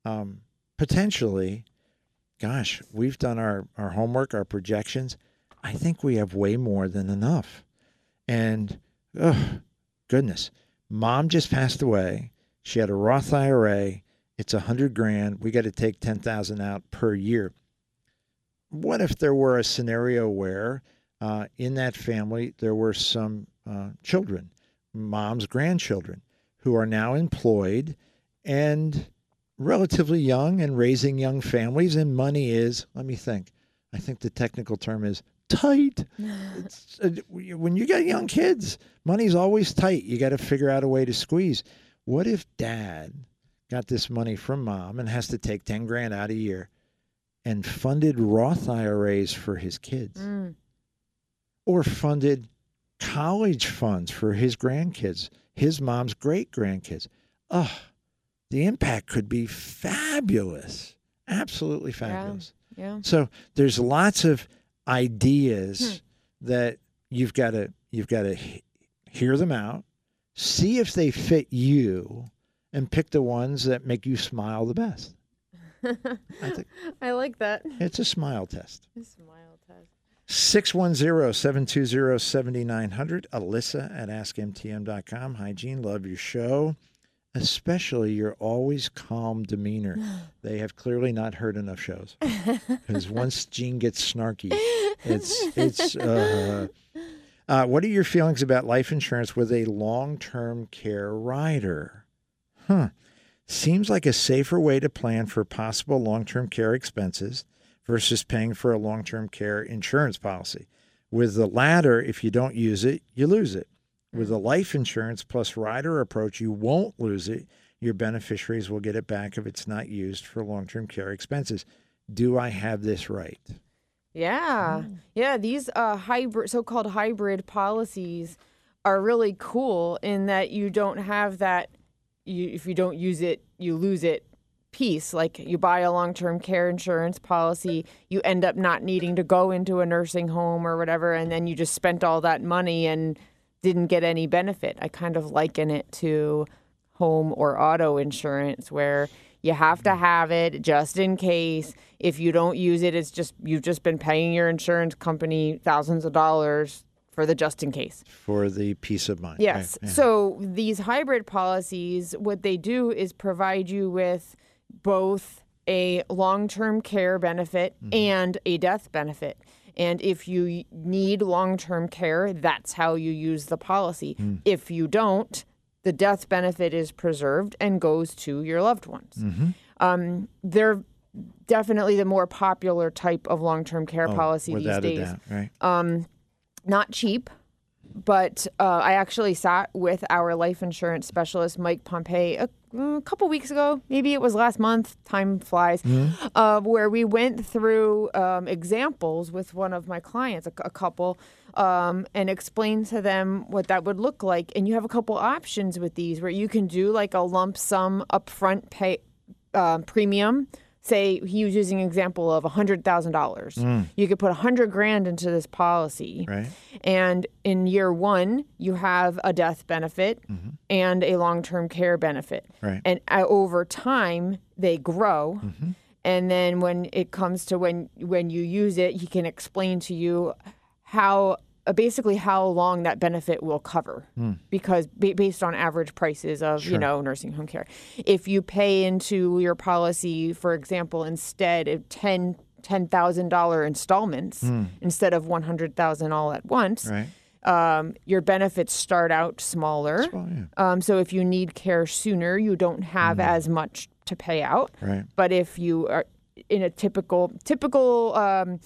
um, potentially, gosh, we've done our, our homework, our projections. I think we have way more than enough. And, oh, goodness, mom just passed away. She had a Roth IRA. It's a hundred grand. We got to take 10,000 out per year. What if there were a scenario where uh, in that family there were some uh, children, mom's grandchildren, who are now employed and relatively young and raising young families, and money is, let me think, I think the technical term is tight. It's, uh, when you got young kids, money's always tight. You got to figure out a way to squeeze. What if dad got this money from mom and has to take 10 grand out a year and funded Roth IRAs for his kids Mm. or funded college funds for his grandkids, his mom's great grandkids? Oh, the impact could be fabulous. Absolutely fabulous. Yeah. So there's lots of ideas that you've got to you've got to hear them out, see if they fit you, and pick the ones that make you smile the best. I think I like that. it's a smile test. Smile test. 610-720-7900 alyssa at askmtm.com hi Gene love your show especially your always calm demeanor they have clearly not heard enough shows because once Gene gets snarky it's it's uh, uh, what are your feelings about life insurance with a long-term care rider huh seems like a safer way to plan for possible long-term care expenses versus paying for a long-term care insurance policy with the latter, if you don't use it, you lose it. With the life insurance plus rider approach, you won't lose it. Your beneficiaries will get it back if it's not used for long term care expenses. Do I have this right? Yeah. Yeah, these uh hybrid so-called hybrid policies are really cool in that you don't have that you if you don't use it, you lose it piece. Like you buy a long-term care insurance policy, you end up not needing to go into a nursing home or whatever and then you just spent all that money and didn't get any benefit. I kind of liken it to home or auto insurance where you have to have it just in case. If you don't use it, it's just you've just been paying your insurance company thousands of dollars for the just in case. For the peace of mind. Yes. Okay, yeah. So these hybrid policies, what they do is provide you with both a long term care benefit mm-hmm. and a death benefit. And if you need long term care, that's how you use the policy. Hmm. If you don't, the death benefit is preserved and goes to your loved ones. Mm-hmm. Um, they're definitely the more popular type of long term care Oh, policy these days doubt, right? Um, not cheap, but uh, I actually sat with our life insurance specialist, Mike Pompey, a, a couple weeks ago. Maybe it was last month. Time flies. Uh, where we went through um, examples with one of my clients, a, a couple, um, and explained to them what that would look like. And you have a couple options with these where you can do like a lump sum upfront pay um, premium. Say he was using an example of hundred thousand dollars. Hmm. You could put a hundred grand into this policy, Right. and in year one, you have a death benefit mm-hmm. and a long term care benefit. Right. And uh, over time, they grow. Mm-hmm. And then when it comes to when when you use it, he can explain to you how basically how long that benefit will cover because ba- based on average prices of you know nursing home care. If you pay into your policy for example instead of 10 $10,000 installments instead of 100,000 all at once Right. um, your benefits start out smaller. Well, yeah. um, so if you need care sooner you don't have as much to pay out. Right. but if you are in a typical typical um,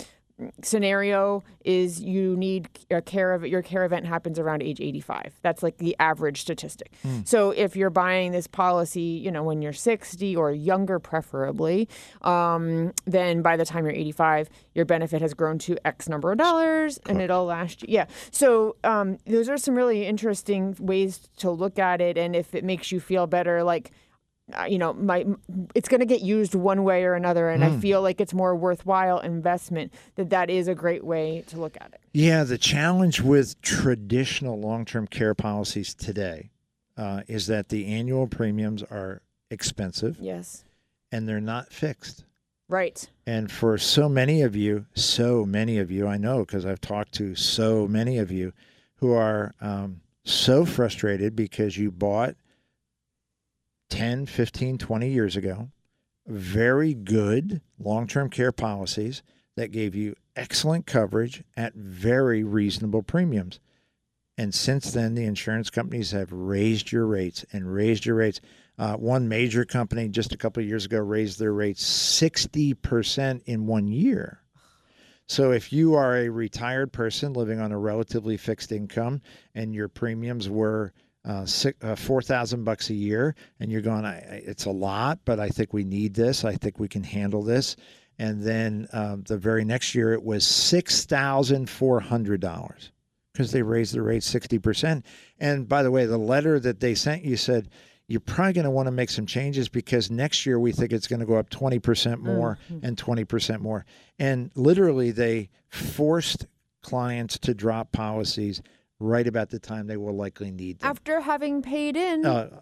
scenario is you need a care of your care event happens around age 85 that's like the average statistic. So if you're buying this policy you know when you're 60 or younger preferably um, then by the time you're 85 your benefit has grown to x number of dollars and it'll last you yeah. So um, those are some really interesting ways to look at it and if it makes you feel better like you know, my it's going to get used one way or another, and I feel like it's more worthwhile investment. That that is a great way to look at it. Yeah, the challenge with traditional long term care policies today uh, is that the annual premiums are expensive Yes, and they're not fixed. right. And for so many of you, so many of you, I know because I've talked to so many of you who are um, so frustrated because you bought 10, 15, 20 years ago very good long term care policies that gave you excellent coverage at very reasonable premiums. And since then, the insurance companies have raised your rates and raised your rates. Uh, one major company just a couple of years ago raised their rates 60% in one year. So if you are a retired person living on a relatively fixed income and your premiums were uh, six, uh, four thousand bucks a year, and you're going, it's a lot, but I think we need this. I think we can handle this. And then um, the very next year, it was six thousand four hundred dollars because they raised the rate sixty percent. And by the way, the letter that they sent you said you're probably going to want to make some changes because next year we think it's going to go up 20% more and 20% more. And literally, they forced clients to drop policies right about the time they will likely need them. After having paid in Uh,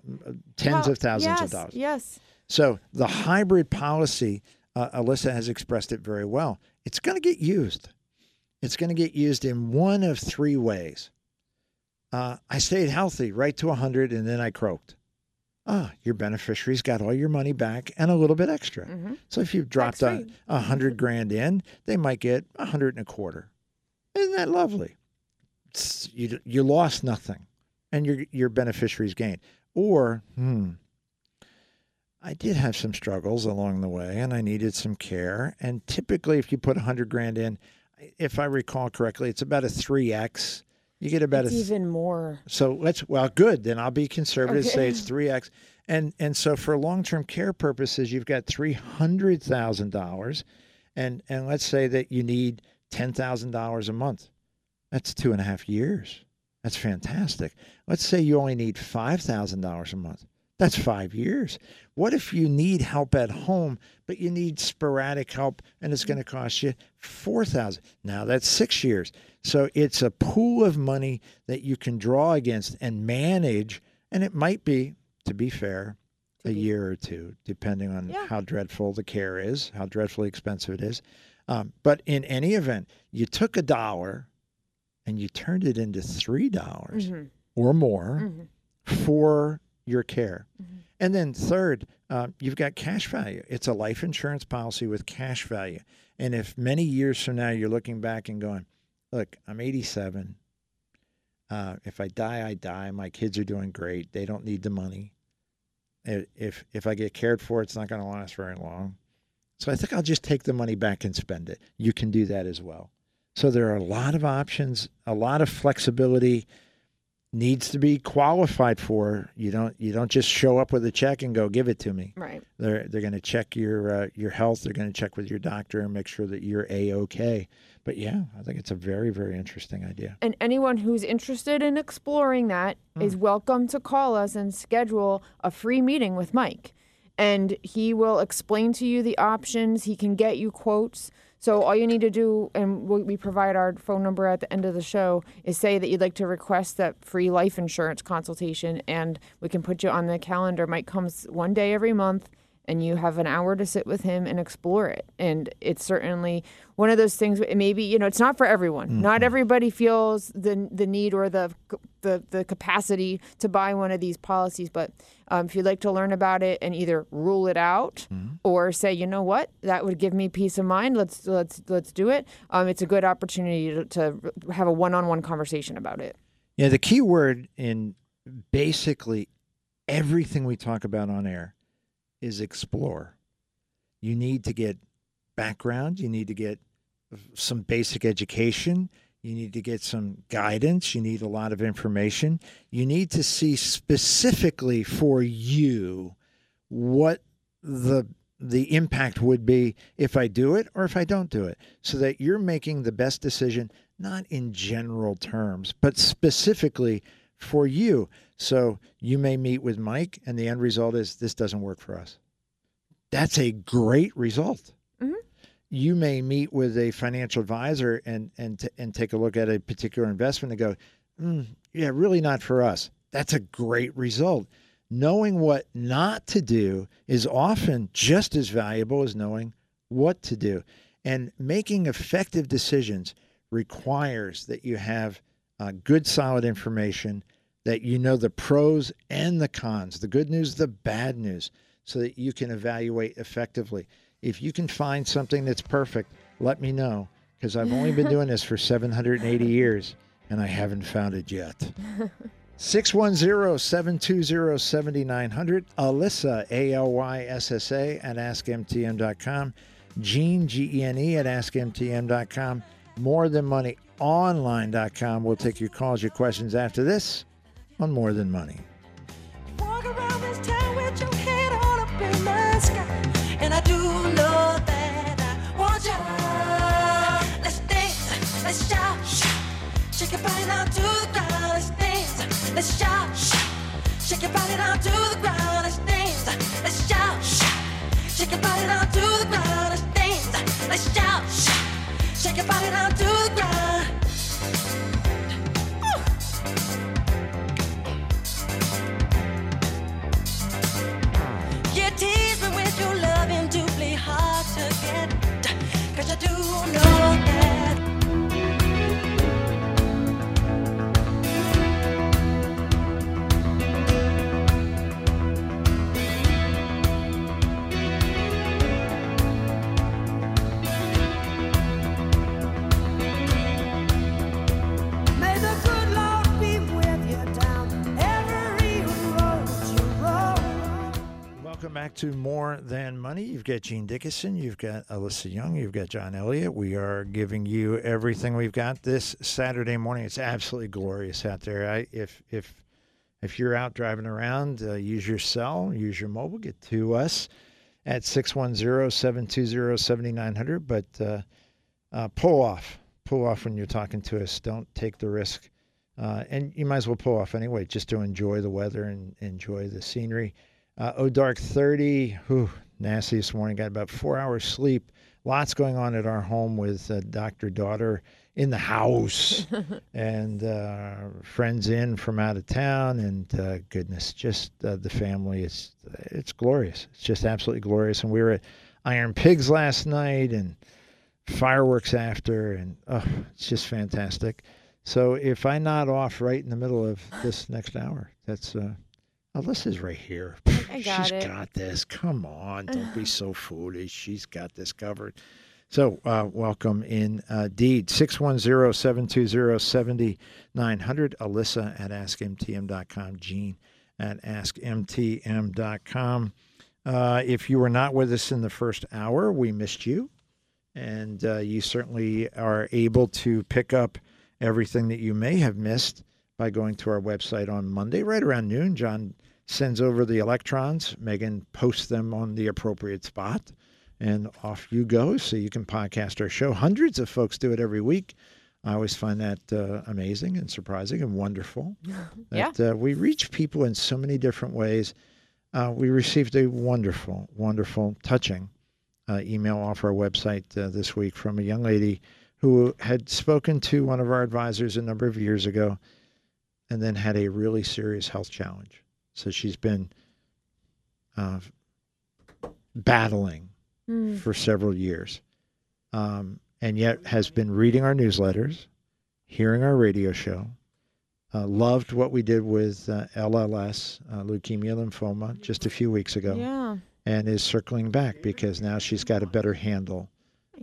tens Well, of thousands yes, of dollars. Yes, So the hybrid policy, uh, Alyssa has expressed it very well. It's going to get used. It's going to get used in one of three ways. Uh, I stayed healthy right to 100 and then I croaked. Ah, your beneficiaries got all your money back and a little bit extra. hmm So if you've dropped a, a hundred grand in, they might get a hundred and a quarter. Isn't that lovely? It's- you you lost nothing, and your your beneficiaries gained. Or hmm, I did have some struggles along the way, and I needed some care. And typically, if you put a hundred grand in, if I recall correctly, it's about a three x. You get about It's a even more. so let's well, good. Then I'll be conservative. Say it's three x, and and so for long term care purposes, you've got three hundred thousand dollars, and and let's say that you need ten thousand dollars a month. That's two and a half years. That's fantastic. Let's say you only need five thousand dollars a month. That's five years. What if you need help at home, but you need sporadic help, and it's going to cost you four thousand? Now that's six years. So it's a pool of money that you can draw against and manage, and it might be, to be fair, To a be- year or two, depending on Yeah. how dreadful the care is, how dreadfully expensive it is. Um, but in any event, you took a dollar and you turned it into three dollars hmm or more hmm for your care. Mhm. And then third, uh, you've got cash value. It's a life insurance policy with cash value. And if many years from now you're looking back and going, look, I'm 87. Uh, if I die, I die. My kids are doing great. They don't need the money. If if I get cared for, it's not going to last very long. So I think I'll just take the money back and spend it. You can do that as well. So there are a lot of options, a lot of flexibility needs to be qualified for. You don't you don't just show up with a check and go give it to me. Right. They're they're going to check your uh, your health. They're going to check with your doctor and make sure that you're a okay. But yeah, I think it's a very very interesting idea. And anyone who's interested in exploring that is Hmm. welcome to call us and schedule a free meeting with Mike. And he will explain to you the options. He can get you quotes. So all you need to do, and we provide our phone number at the end of the show, is say that you'd like to request that free life insurance consultation, and we can put you on the calendar. Mike comes one day every month, and you have an hour to sit with him and explore it. And it's certainly one of those things. Maybe you know, it's not for everyone. Not everybody feels the the need or the the the capacity to buy one of these policies. But um, if you'd like to learn about it and either rule it out or say, you know what, that would give me peace of mind. Let's let's let's do it. Um, it's a good opportunity to, to have a one-on-one conversation about it. Yeah, the key word in basically everything we talk about on air is explore. You need to get background, you need to get some basic education, you need to get some guidance, you need a lot of information. You need to see specifically for you what the the impact would be if I do it or if I don't do it so that you're making the best decision not in general terms, but specifically for you. So you may meet with Mike, and the end result is this doesn't work for us. That's a great result. Mhm. You may meet with a financial advisor and and t- and take a look at a particular investment and go, "Mm, yeah, really not for us. That's a great result. Knowing what not to do is often just as valuable as knowing what to do. And making effective decisions requires that you have uh, good, solid information, that you know the pros and the cons, the good news, the bad news, so that you can evaluate effectively. If you can find something that's perfect, let me know because I've only been doing this for 780 years and I haven't found it yet. 610-720-7900 alyssa a-l-y-s-s-a at askmtm.com gene g-e-n-e at askmtm.com more than money online.com we'll take your calls your questions after this on more than money Walk around this town with your head all up in the sky. And I do know that I want you. Let's dance, let's shout, shout. Shake your body down to the ground. Let's dance, let's shout. Shake your body down to the ground. Let's dance, let's shout. Shake your body down to the ground. Let's dance, let's shout. Shake your body down to the ground. You've got Gene Dickinson, you've got Alyssa Young, you've got John Elliott. We are giving you everything we've got this Saturday morning. It's absolutely glorious out there. I, if if if you're out driving around, uh, use your cell, use your mobile, get to us at 610-720-7900. But uh, uh, pull off, pull off when you're talking to us. Don't take the risk. Uh, and you might as well pull off anyway, just to enjoy the weather and enjoy the scenery. Uh, oh, dark 30. Whew, nasty this morning. Got about four hours sleep. Lots going on at our home with uh, doctor daughter in the house and uh, friends in from out of town. And uh, goodness, just uh, the family. It's it's glorious. It's just absolutely glorious. And we were at Iron Pigs last night and fireworks after, and oh, it's just fantastic. So if I nod off right in the middle of this next hour, that's uh, Alyssa's right here. I got She's it. got this. Come on, don't be so foolish. She's got this covered. So uh, welcome indeed. 610-720-7900. Alyssa at askmtm.com. Gene at askmtm.com. Uh, if you were not with us in the first hour, we missed you. And uh, you certainly are able to pick up everything that you may have missed by going to our website on Monday, right around noon. John sends over the electrons. Megan posts them on the appropriate spot, and off you go. So you can podcast our show. Hundreds of folks do it every week. I always find that uh, amazing and surprising and wonderful. Yeah. That uh, we reach people in so many different ways. Uh, we received a wonderful, wonderful, touching uh, email off our website uh, this week from a young lady who had spoken to one of our advisors a number of years ago and then had a really serious health challenge. So she's been uh, battling Mm. for several years. Um, and yet has been reading our newsletters, hearing our radio show, uh, loved what we did with uh, LLS, uh, leukemia lymphoma, just a few weeks ago. Yeah. and is circling back because now she's got a better handle.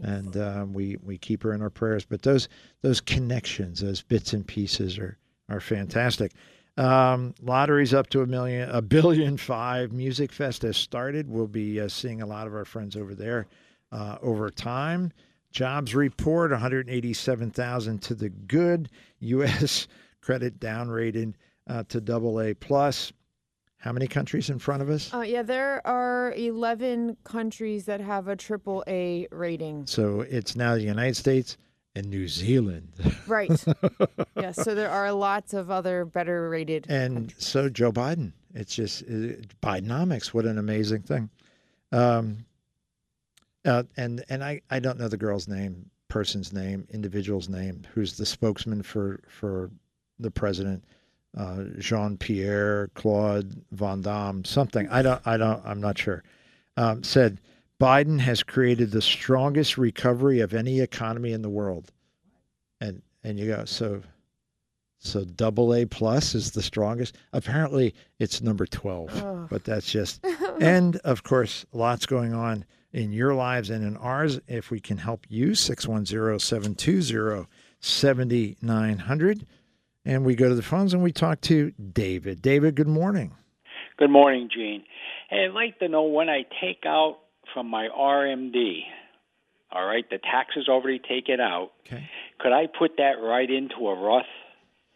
And um, we we keep her in our prayers. But those those connections those bits and pieces are are fantastic um, lottery's up to a million a billion five. Musikfest has started. We'll be uh, seeing a lot of our friends over there uh, over time. Jobs report 187000 to the good. Us credit downgraded uh, to double a plus. How many countries in front of us? Uh, yeah, there are 11 countries that have a triple A rating. So it's now the United States and New Zealand. Right. yes, so there are lots of other better rated. and so Joe Biden. It's just uh, Bidenomics. What an amazing thing. Um, uh, and and I, I don't know the girl's name, person's name, individual's name, who's the spokesman for for the president, uh, Jean Pierre Claude Van Damme, something. I don't I don't I'm not sure. Um, said Biden has created the strongest recovery of any economy in the world. And and you go so so double A plus is the strongest. Apparently it's number 12, Ugh. but that's just and of course lots going on in your lives and in ours if we can help you 610-720-7900 and we go to the phones and we talk to David. David, good morning. Good morning, Gene. Hey, I'd like to know when I take out from my RMD, all right, the taxes already taken out, Okay. could I put that right into a Roth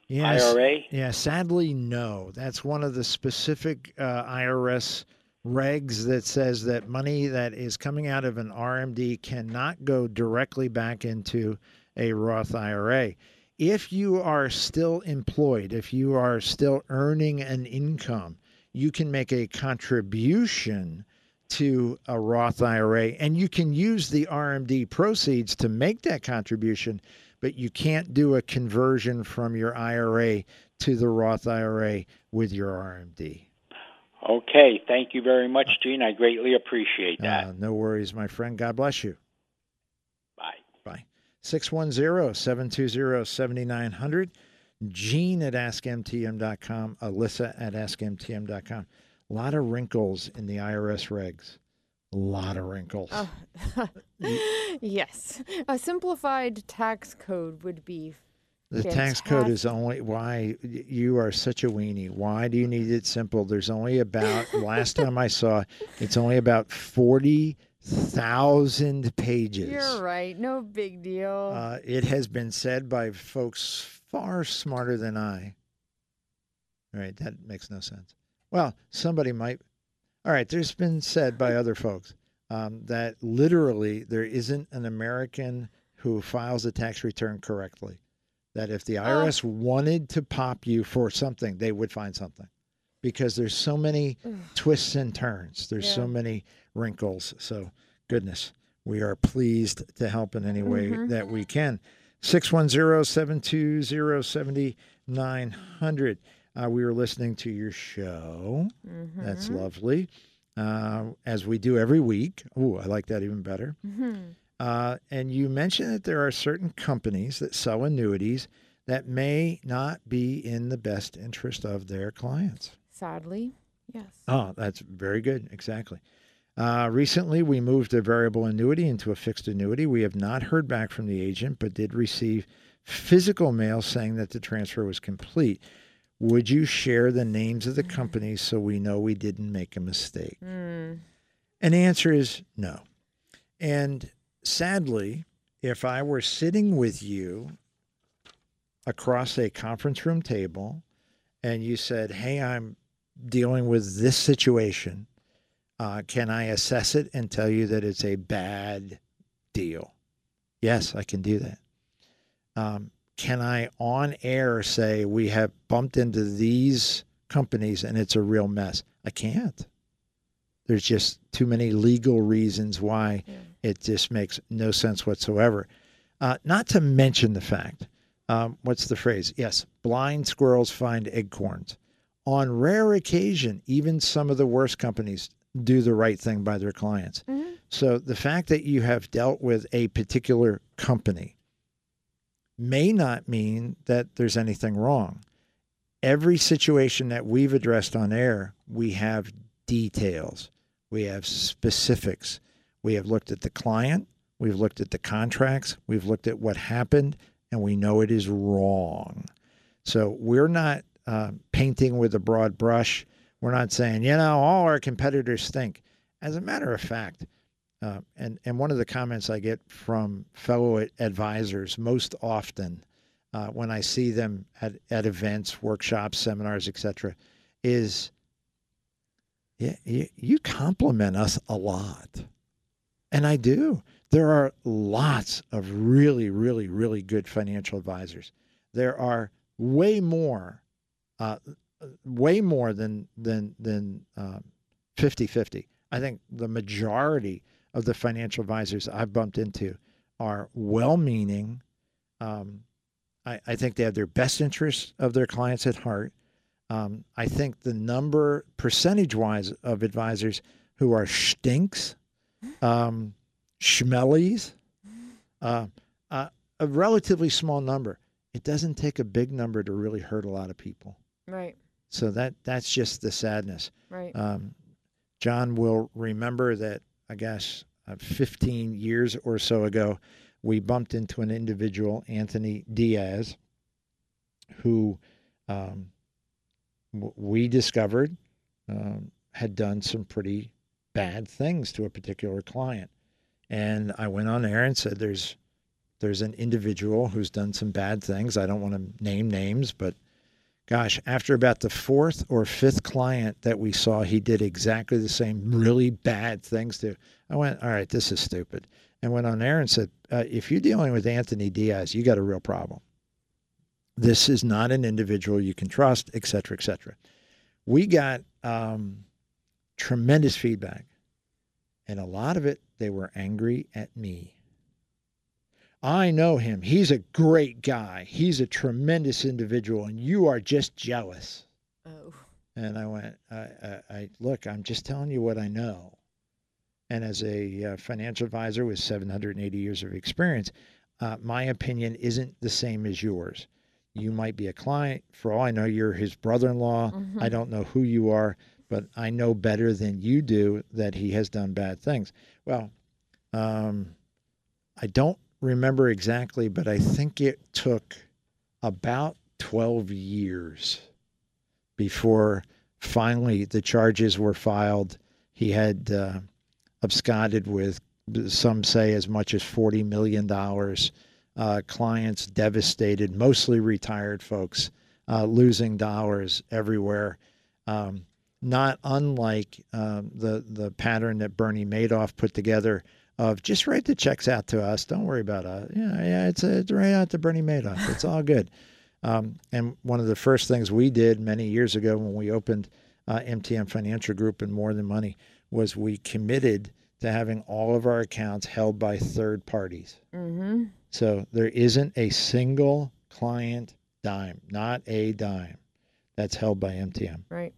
Yes. IRA? Yeah, sadly, no. That's one of the specific uh, IRS regs that says that money that is coming out of an RMD cannot go directly back into a Roth IRA. If you are still employed, if you are still earning an income, you can make a contribution to a Roth IRA and you can use the RMD proceeds to make that contribution, but you can't do a conversion from your IRA to the Roth IRA with your RMD. Okay, thank you very much, Gene. I greatly appreciate that. Uh, no worries, my friend. God bless you. Bye. Bye. 610 720 7900. Gene at askmtm.com. Alyssa at askmtm.com. A lot of wrinkles in the IRS regs. A lot of wrinkles. Oh. yes. A simplified tax code would be The tax code is only why you are such a weenie. Why do you need it simple? There's only about last time I saw, it's only about forty thousand pages. You're right. No big deal. Uh, it has been said by folks far smarter than I. All right, that makes no sense. Well, somebody might. All right, there's been said by other folks um, that literally there isn't an American who files a tax return correctly. That if the IRS wanted to pop you for something, they would find something because there's so many twists and turns. There's so many wrinkles. So, goodness, we are pleased to help in any way that we can. 610 720 7900. Uh, We were listening to your show. That's lovely. Uh, as we do every week. Oh, I like that even better. Uh, and you mentioned that there are certain companies that sell annuities that may not be in the best interest of their clients. Sadly, yes. Oh, that's very good. Exactly. Uh, recently, we moved a variable annuity into a fixed annuity. We have not heard back from the agent, but did receive physical mail saying that the transfer was complete. Would you share the names of the companies so we know we didn't make a mistake? Mm. And the answer is no. And sadly, if I were sitting with you across a conference room table and you said, Hey, I'm dealing with this situation, uh, can I assess it and tell you that it's a bad deal? Yes, I can do that. Um, can I on air say we have bumped into these companies and it's a real mess? I can't. There's just too many legal reasons why Yeah. it just makes no sense whatsoever. Uh, not to mention the fact, um, what's the phrase? Yes, blind squirrels find acorns. On rare occasion, even some of the worst companies do the right thing by their clients. Mhm. So the fact that you have dealt with a particular company may not mean that there's anything wrong. Every situation that we've addressed on air, we have details, we have specifics. We have looked at the client, we've looked at the contracts, we've looked at what happened, and we know it is wrong. So we're not uh, painting with a broad brush. We're not saying, you know, all our competitors stink. As a matter of fact, uh, and and one of the comments I get from fellow advisors most often uh, when I see them at, at events, workshops, seminars, etc., is yeah, you, you compliment us a lot. And I do. There are lots of really, really, really good financial advisors. There are way more, uh, way more than than than um, 50-50. I think the majority of the financial advisors I've bumped into are well-meaning. Um, I, I think they have their best interests of their clients at heart. Um, I think the number, percentage wise, of advisors who are stinks, um, schmellies, uh, uh, a relatively small number. It doesn't take a big number to really hurt a lot of people. Right. So that that's just the sadness. Right. Um, John will remember that, I guess, 15 years or so ago, we bumped into an individual, Anthony Diaz, who um, we discovered um, had done some pretty bad things to a particular client. And I went on air and said, "There's, there's an individual who's done some bad things. I don't want to name names, but gosh, after about the fourth or fifth client that we saw, he did exactly the same really bad things to. I went, all right, this is stupid. And went on air and said, uh, if you're dealing with Anthony Diaz, you got a real problem. This is not an individual you can trust, et cetera, et cetera. We got um, tremendous feedback. And a lot of it, they were angry at me. I know him. He's a great guy. He's a tremendous individual, and you are just jealous. Oh. And I went, I, I, I look, I'm just telling you what I know. And as a uh, financial advisor with 780 years of experience, uh, my opinion isn't the same as yours. You might be a client. For all I know, you're his brother in law. Mm-hmm. I don't know who you are, but I know better than you do that he has done bad things. Well, um, I don't remember exactly, but I think it took about 12 years before finally the charges were filed. He had uh, absconded with, some say, as much as $40 million. Uh, clients devastated, mostly retired folks, uh, losing dollars everywhere. Um, not unlike um, the the pattern that Bernie Madoff put together of just write the checks out to us. Don't worry about us. Yeah, yeah, it's, it's right out to Bernie Madoff. It's all good. Um, and one of the first things we did many years ago when we opened uh, MTM Financial Group and More Than Money was we committed to having all of our accounts held by third parties. Mm-hmm. So there isn't a single client dime, not a dime, that's held by MTM. Right.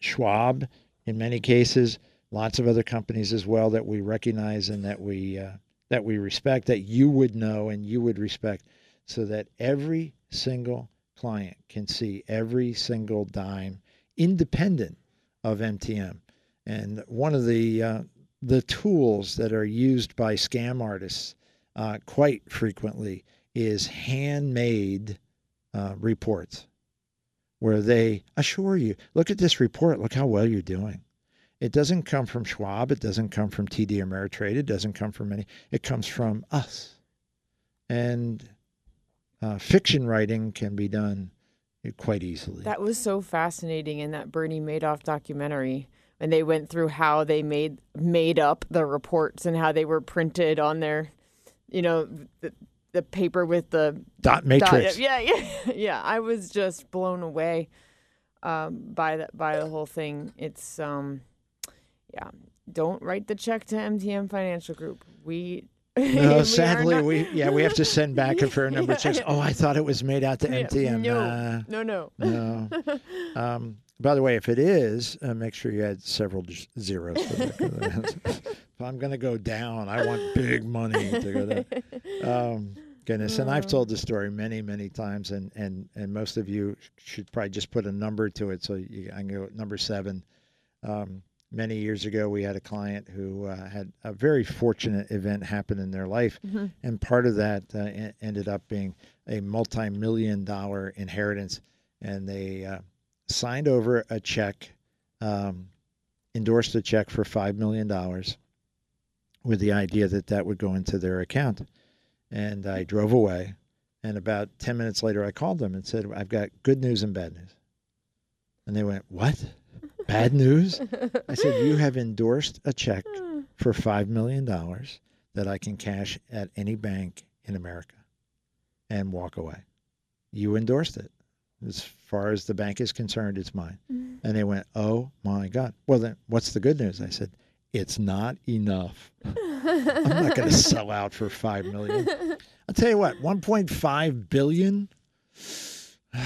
Schwab, in many cases, lots of other companies as well that we recognize and that we uh, that we respect, that you would know and you would respect, so that every single client can see every single dime, independent of MTM. And one of the uh, the tools that are used by scam artists uh, quite frequently is handmade uh, reports where they assure you, look at this report, look how well you're doing. It doesn't come from Schwab, it doesn't come from TD Ameritrade, it doesn't come from any, it comes from us. And uh, fiction writing can be done quite easily. That was so fascinating in that Bernie Madoff documentary. And they went through how they made made up the reports and how they were printed on their, you know, the, the paper with the dot matrix. Dot, yeah, yeah, yeah. I was just blown away um, by that by the whole thing. It's um, yeah. Don't write the check to MTM Financial Group. We no, we sadly, not- we yeah we have to send back a fair number of checks. Oh, I thought it was made out to Yeah, MTM. No, Nah, no, no. no. Um, by the way, if it is, uh, make sure you add several zeros. If I'm going to go down, I want big money to go down. Um, goodness, and I've told the story many, many times, and and and most of you should probably just put a number to it. So you, I can go number seven. Um, many years ago, we had a client who uh, had a very fortunate event happen in their life, and part of that uh, ended up being a multi-million dollar inheritance, and they uh, signed over a check, um, endorsed a check for five million dollars, with the idea that that would go into their account, and I drove away, and about ten minutes later, I called them and said, "I've got good news and bad news," and they went, "What?" Bad news? I said, You have endorsed a check hmm. for $5 million that I can cash at any bank in America and walk away. You endorsed it. As far as the bank is concerned, it's mine. Mm-hmm. And they went, Oh my God. Well, then what's the good news? I said, It's not enough. I'm not going to sell out for 5 million. I'll tell you what, 1.5 billion.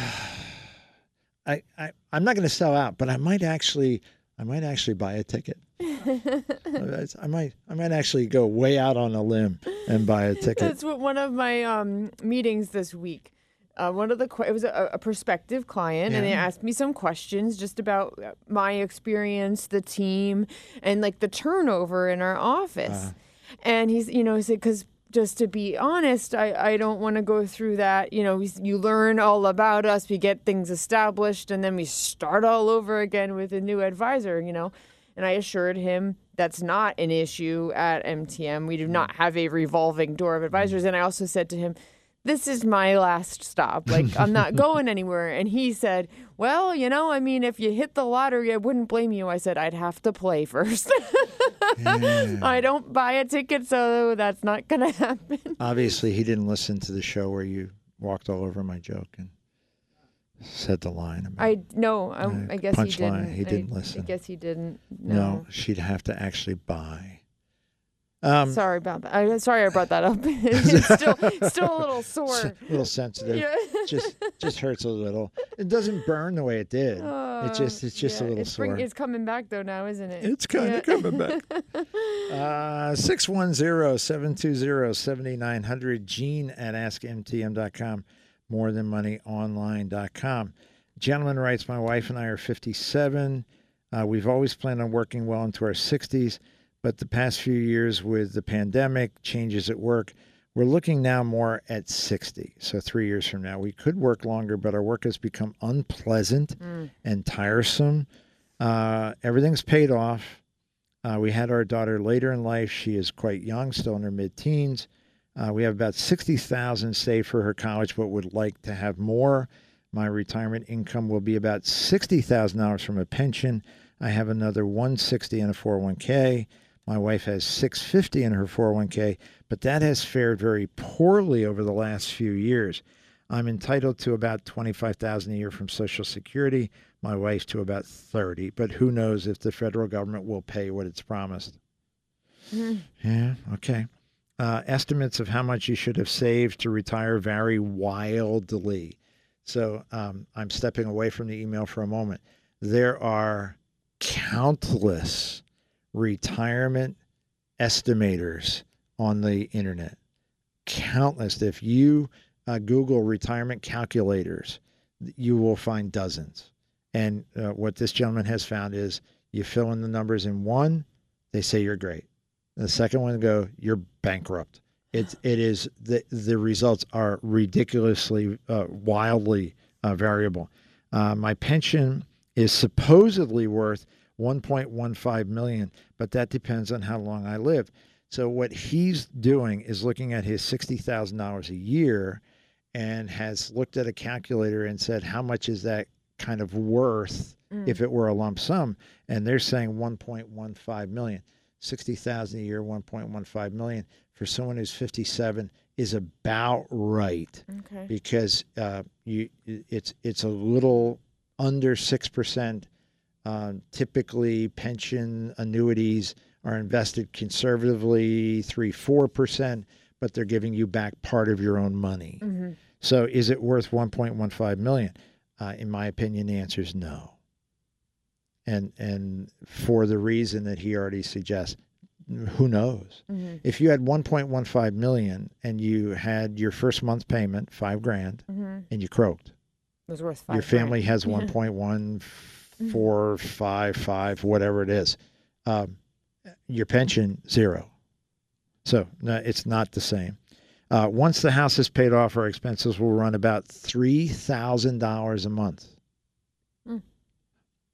I, I I'm not going to sell out, but I might actually I might actually buy a ticket. I might I might actually go way out on a limb and buy a ticket. That's what one of my um, meetings this week. Uh, one of the it was a, a prospective client, and they asked me some questions just about uh, my experience, the team, and like the turnover in our office. And he's, you know, he said because just to be honest, I, I don't want to go through that. You know, we, you learn all about us, we get things established, and then we start all over again with a new advisor. You know, and I assured him that's not an issue at MTM. We do mm. not have a revolving door of advisors. Mm. And I also said to him, this is my last stop. Like, I'm not going anywhere. And he said, Well, you know, I mean, if you hit the lottery, I wouldn't blame you. I said, I'd have to play first. I don't buy a ticket, so that's not going to happen. Obviously, he didn't listen to the show where you walked all over my joke and said the line. About, I no, I, Uh, I guess he didn't. he didn't I, listen. I guess he didn't. no. No. she'd have to actually buy. Um, sorry about that. I'm sorry I brought that up. it's still, still a little sore. a little sensitive. Yeah. just just hurts a little. It doesn't burn the way it did. it just it's just a Uh, little it's bring- sore. it's coming back though now, isn't it? It's kind of coming back. Uh, 610-720-7900. Gene at askmtm.com. More than money online.com. Gentleman writes, my wife and I are 57. Uh, we've always planned on working well into our 60s, but the past few years with the pandemic, changes at work, We're looking now more at 60. So, three years from now, we could work longer, but our work has become unpleasant and tiresome. Uh, everything's paid off. Uh, we had our daughter later in life. She is quite young, still in her mid teens. Uh, we have about 60,000 saved for her college, but would like to have more. My retirement income will be about $60,000 from a pension. I have another 160 in a 401k. My wife has 650 in her 401k, but that has fared very poorly over the last few years. I'm entitled to about 25,000 a year from Social Security, my wife to about 30, but who knows if the federal government will pay what it's promised. Yeah, okay. Uh, estimates of how much you should have saved to retire vary wildly. So um, I'm stepping away from the email for a moment. There are countless retirement estimators on the internet. Countless. If you uh, Google retirement calculators, you will find dozens. And uh, what this gentleman has found is you fill in the numbers in one, they say you're great. The second one go, you're bankrupt. It's it is the the results are ridiculously uh, wildly uh, variable. Uh, my pension is supposedly worth 1.15 million, but that depends on how long I live. So what he's doing is looking at his sixty thousand dollars a year, and has looked at a calculator and said, how much is that kind of worth if it were a lump sum? And they're saying 1.15 million. 60,000 a year, 1.15 million for someone who's 57 is about right Okay. because uh, you it's it's a little under six percent. Uh, typically, pension annuities are invested conservatively, three four percent, but they're giving you back part of your own money. Mm-hmm. So, is it worth 1.15 million? Uh, in my opinion, the answer is no. And and for the reason that he already suggests, who knows? Mm-hmm. If you had 1.15 million and you had your first month payment five grand Mm-hmm. and you croaked, It was worth five. your family grand. has Yeah. 1.145, whatever it is, um, your pension zero. So no, it's not the same. Uh, once the house is paid off, our expenses will run about three thousand dollars a month. Mm.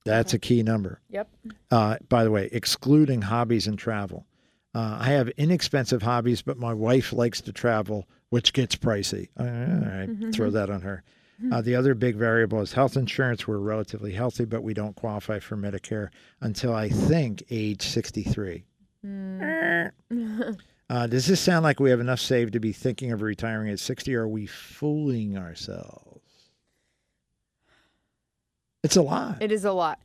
That's a key number. Yep. Uh, by the way, excluding hobbies and travel. Uh, I have inexpensive hobbies, but my wife likes to travel, which gets pricey. All right, throw that on her. Uh, the other big variable is health insurance. We're relatively healthy, but we don't qualify for Medicare until I think age 63. Uh, does this sound like we have enough saved to be thinking of retiring at 60, or are we fooling ourselves? It's a lot. It is a lot.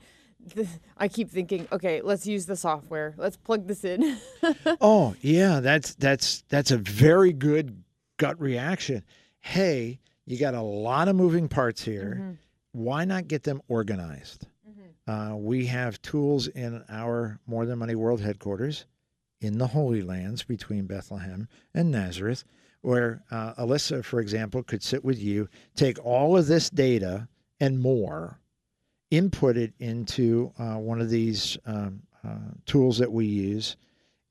I keep thinking, okay, let's use the software. Let's plug this in. Oh yeah, that's that's that's a very good gut reaction. Hey, you got a lot of moving parts here. Why not get them organized? Uh, we have tools in our More Than Money World headquarters in the Holy Lands between Bethlehem and Nazareth, where uh, Alyssa, for example, could sit with you, take all of this data and more, input it into uh, one of these um, uh, tools that we use,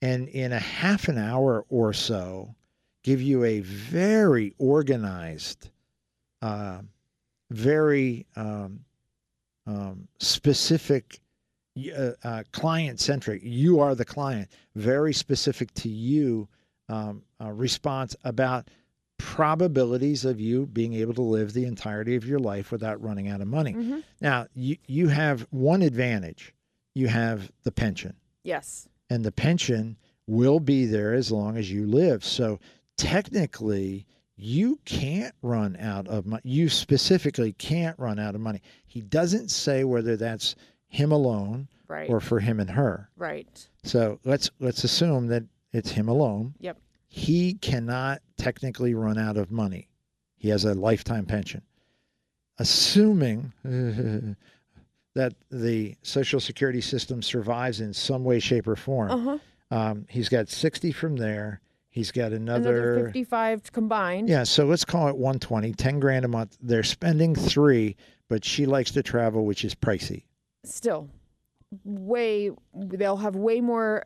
and in a half an hour or so, give you a very organized, uh, very um, um, specific, uh, uh, client centric. You are the client, very specific to you um, uh, response about probabilities of you being able to live the entirety of your life without running out of money. Mhm. Now, you, you have one advantage you have the pension yes. and the pension will be there as long as you live. So technically, you can't run out of money. You specifically can't run out of money. He doesn't say whether that's him alone Right. or for him and her. right. So let's let's assume that it's him alone. Yep. He cannot technically run out of money. He has a lifetime pension. Assuming that the Social Security system survives in some way, shape, or form, Uh huh. um, he's got 60 from there. He's got Another another. 55 combined. yeah, so let's call it 120, 10 grand a month. They're spending three, but she likes to travel, which is pricey. Still. way they'll have way more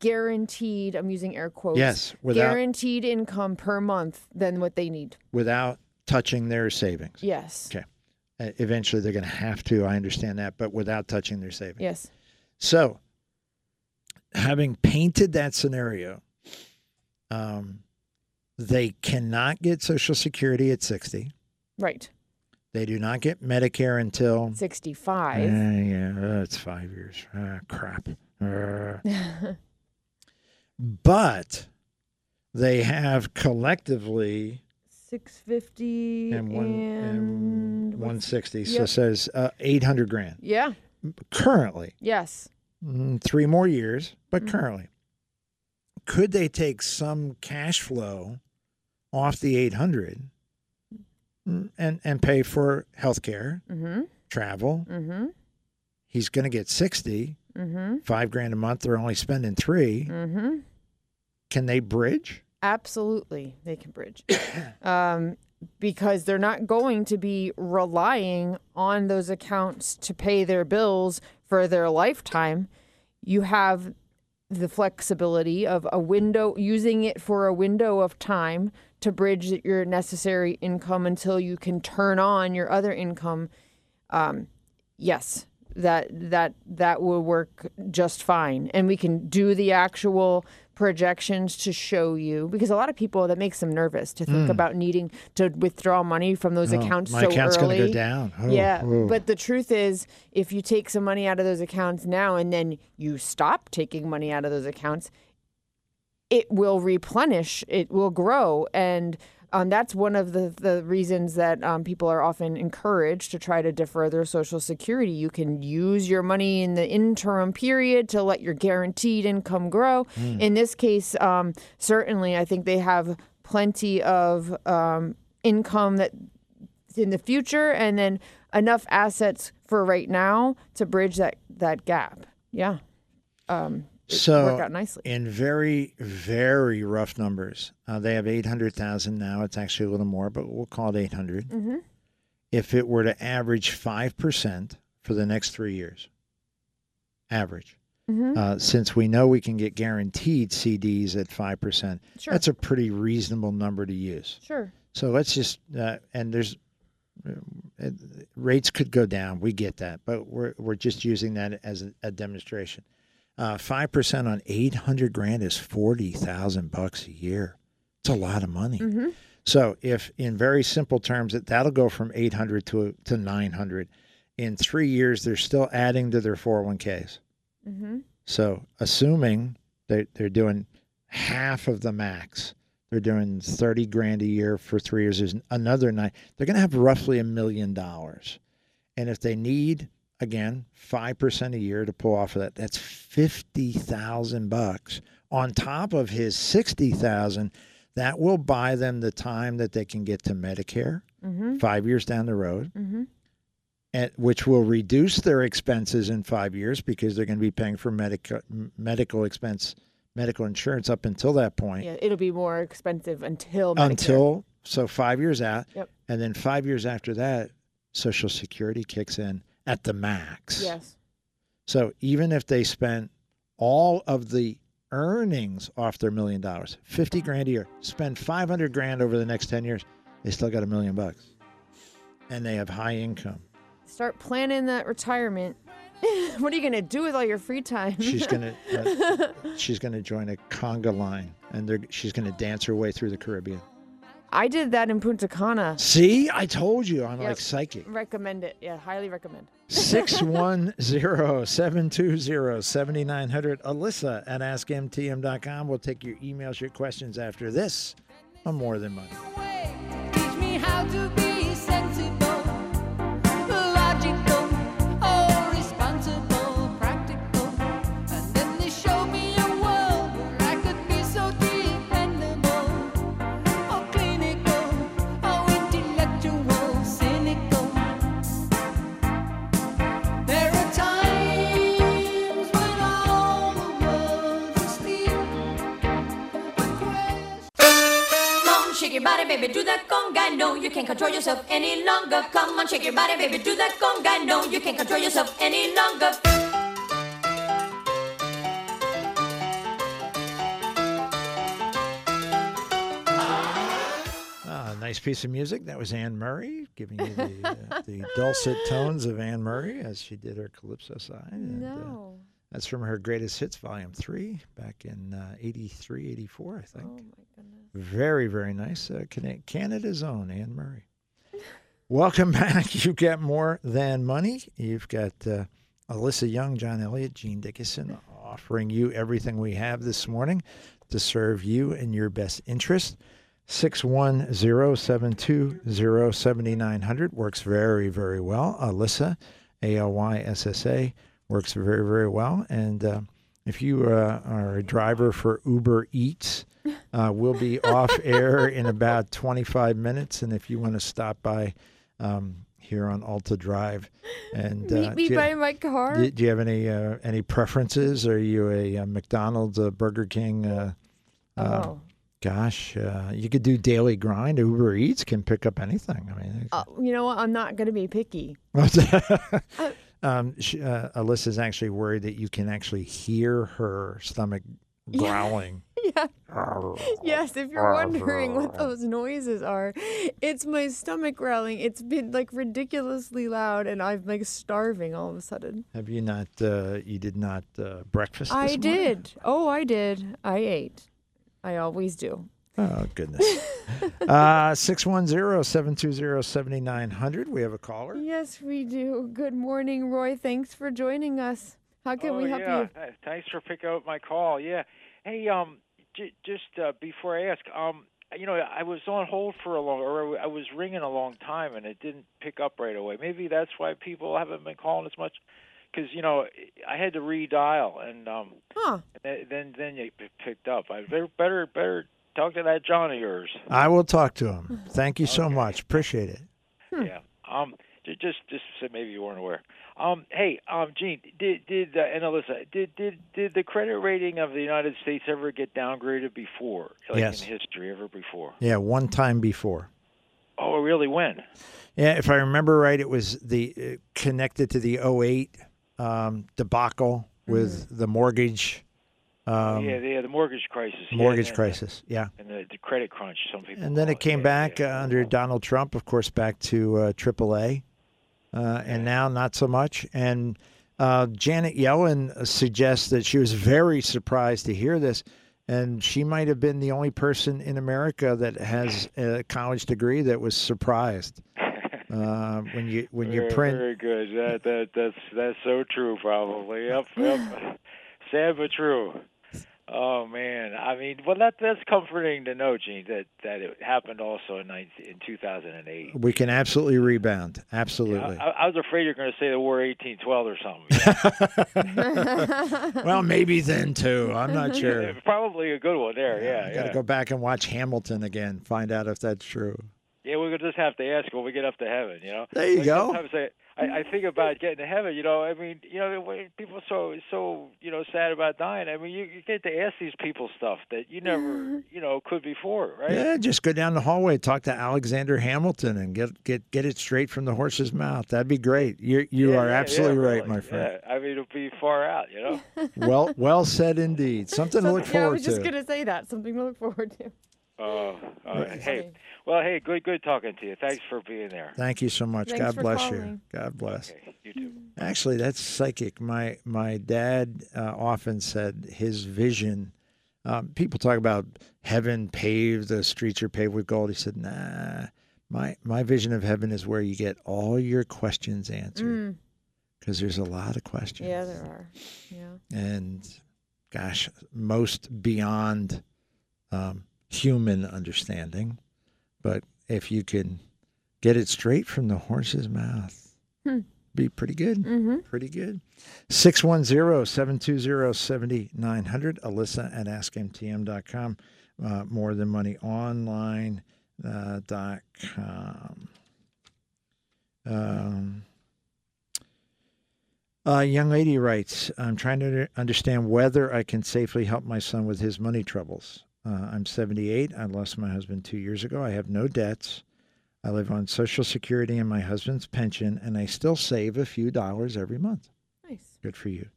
guaranteed i'm using air quotes Yes, without- guaranteed income per month than what they need without touching their savings. yes Okay. Eventually, they're going to have to. I understand that, but without touching their savings. yes So, having painted that scenario, um, they cannot get Social Security at 60. right They do not get Medicare until. 65 Eh, yeah, uh, it's five years. Ah, crap. Uh. but they have collectively 650 and one and and what's- 160. So it says uh, 800 grand yeah currently. yes Mm, three more years, but Mhm. currently, could they take some cash flow off the 800 mm, and and pay for health care, mm-hmm travel? mm-hmm He's going to get 60, mm-hmm five grand a month. They're only spending three. mm-hmm Can they bridge? Absolutely, they can bridge. um, because they're not going to be relying on those accounts to pay their bills for their lifetime. You have the flexibility of a window, using it for a window of time to bridge your necessary income until you can turn on your other income. Um, yes, that that that will work just fine, and we can do the actual projections to show you because a lot of people that makes them nervous to think hmm. about needing to withdraw money from those. Oh, accounts my so account's early. going to go down. Oh, yeah, oh. but the truth is, if you take some money out of those accounts now and then you stop taking money out of those accounts, it will replenish, it will grow. And um, that's one of the, the reasons that um, people are often encouraged to try to defer their Social Security. You can use your money in the interim period to let your guaranteed income grow. In this case, um, certainly, I think they have plenty of um, income that in the future and then enough assets for right now to bridge that that gap. Yeah. Um So, worked out nicely. in very, very rough numbers, uh, they have 800,000 now. It's actually a little more, but we'll call it 800. Mm-hmm. If it were to average 5% for the next three years, average, Mm-hmm. uh, since we know we can get guaranteed CDs at 5%, Sure. that's a pretty reasonable number to use. sure. So let's just, uh, and there's, uh, rates could go down. We get that, but we're, we're just using that as a, a demonstration. Uh, 5% on 800 grand is 40,000 bucks a year. It's a lot of money. Mm-hmm. So if in very simple terms that that'll go from 800 to to 900 in 3 years they're still adding to their 401k's. Mm-hmm. So assuming they they're doing half of the max, they're doing 30 grand a year for 3 years there's another nine they're going to have roughly a million dollars. And if they need again 5% a year to pull off of that that's 50,000 bucks on top of his 60,000 that will buy them the time that they can get to Medicare Mm-hmm. 5 years down the road Mm-hmm. and which will reduce their expenses in five years because they're going to be paying for medical medical expense medical insurance up until that point. Yeah, it'll be more expensive until Medicare. until so five years out, Yep. and then five years after that, Social Security kicks in at the max. Yes. So even if they spent all of the earnings off their million dollars, fifty grand a year, spend five hundred grand over the next ten years, they still got a million bucks, and they have high income. Start planning that retirement. what are you gonna do with all your free time? She's gonna uh, she's gonna join a conga line, and they're, she's gonna dance her way through the Caribbean. I did that in Punta Cana. See, I told you, I'm Yep. like psychic. Recommend it. Yeah, highly recommend. 610-720-7900. Alyssa at askmtm.com. We'll take your emails, your questions after this on More Than Money. body, baby, do that conga. No, you can't control yourself any longer. Come on, shake your body, baby, do that conga. No, you can't control yourself any longer. Ah, nice piece of music. That was Anne Murray giving you the, uh, the dulcet tones of Anne Murray as she did her calypso side. And, uh, no. Uh, that's from her greatest hits, volume three, back in uh, 83, 84, I think. Oh, my goodness. Very, very nice. Uh, Canada's own Anne Murray. Welcome back. You get more than money. You've got uh, Alyssa Young, John Elliott, Gene Dickinson offering you everything we have this morning to serve you in your best interest. 610-720-7900 works very, very well. Alyssa, A-L-Y-S-S-A, works very, very well. And uh, if you uh, are a driver for Uber Eats, uh, we'll be off air in about 25 minutes. And if you want to stop by um, here on Alta Drive and uh, Meet me do, by my car. do, do you have any uh, any preferences? Are you a, uh McDonald's, a Burger King? Uh, uh, oh. Gosh, uh, you could do daily grind. Uber Eats can pick up anything. I mean, you know what? I'm not going to be picky. um, she, uh, Alyssa's actually worried that you can actually hear her stomach growling. yeah. Yes, if you're wondering what those noises are, it's my stomach growling. It's been like ridiculously loud, and I'm like starving all of a sudden. Have you not? Uh, you did not uh, breakfast. This I morning? did. Oh, I did. I ate. I always do. Oh goodness. uh, Six one zero seven two zero seventy nine hundred. We have a caller. Yes, we do. Good morning, Roy. Thanks for joining us. How can oh, we help yeah. you? Th- Thanks for picking up my call. Yeah. Hey, um, j- just uh, before I ask, um, you know, I was on hold for a long, or I was ringing a long time, and it didn't pick up right away. Maybe that's why people haven't been calling as much, because you know, I had to redial, and um, Huh. then then then you picked up. I better better better talk to that John of yours. I will talk to him. Thank you so much. Appreciate it. Yeah. Um. j- Just, just so maybe you weren't aware. Um. Hey. Um. Gene. Did did uh, and Alyssa. Did did did the credit rating of the United States ever get downgraded before? Like Yes. in history, ever before? Yeah, one time before. Oh, really? When? Yeah, if I remember right, it was the uh, connected to the 08 um, debacle with the mortgage um, yeah, yeah. The mortgage crisis. mortgage and- crisis. Yeah. And the, the credit crunch. Some people. And then it came yeah, back yeah. uh, under Donald Trump, of course, back to uh, AAA, uh, and now not so much. And uh, Janet Yellen suggests that she was very surprised to hear this, and she might have been the only person in America that has a college degree that was surprised uh, when you when you very, print. Very good. That that that's that's so true. Probably. Yep. Yep. Sad but true. Oh man, I mean, well, that that's comforting to know, Gene, that that it happened also in 19, in 2008. We can absolutely rebound. Absolutely. I, I was afraid you're going to say the War 1812 or something. well, maybe then too. I'm not sure. Yeah, Probably a good one there. Yeah, You Got to yeah. go back and watch Hamilton again, find out if that's true. Yeah, we're gonna just have to ask when we get up to heaven. You know. There you Like, go. Sometimes I, I, I think about getting to heaven. You know, I mean, you know, when people are so so you know sad about dying. I mean, you, you get to ask these people stuff that you never you know could before, right? Yeah, just go down the hallway, talk to Alexander Hamilton, and get get get it straight from the horse's mouth. That'd be great. You you Yeah, are yeah, absolutely yeah, right, really. my friend. Yeah, I mean, it'll be far out. You know. Well well said indeed. Something to look Something- yeah, I was just to. gonna say that. Something to look forward to. Uh, hey, well, hey, good good talking to you. Thanks for being there. Thank you so much. Thanks God for bless you. God bless. Okay, you too. Actually, that's psychic. My my dad uh, often said his vision. Um, people talk about heaven paved, the streets are paved with gold. He said, "Nah, my my vision of heaven is where you get all your questions answered Mm, because there's a lot of questions. yeah, there are. Yeah. and gosh, most beyond um, human understanding. But if you can get it straight from the horse's mouth, Hmm. be pretty good. Mm-hmm. Pretty good. 610 720 7900. Alyssa at askmtm.com. Uh, more than money online uh, dot com. Um, a young lady writes, I'm trying to understand whether I can safely help my son with his money troubles. Uh, I'm 78. I lost my husband two years ago. I have no debts. I live on Social Security and my husband's pension, and I still save a few dollars every month. Nice. Good for you.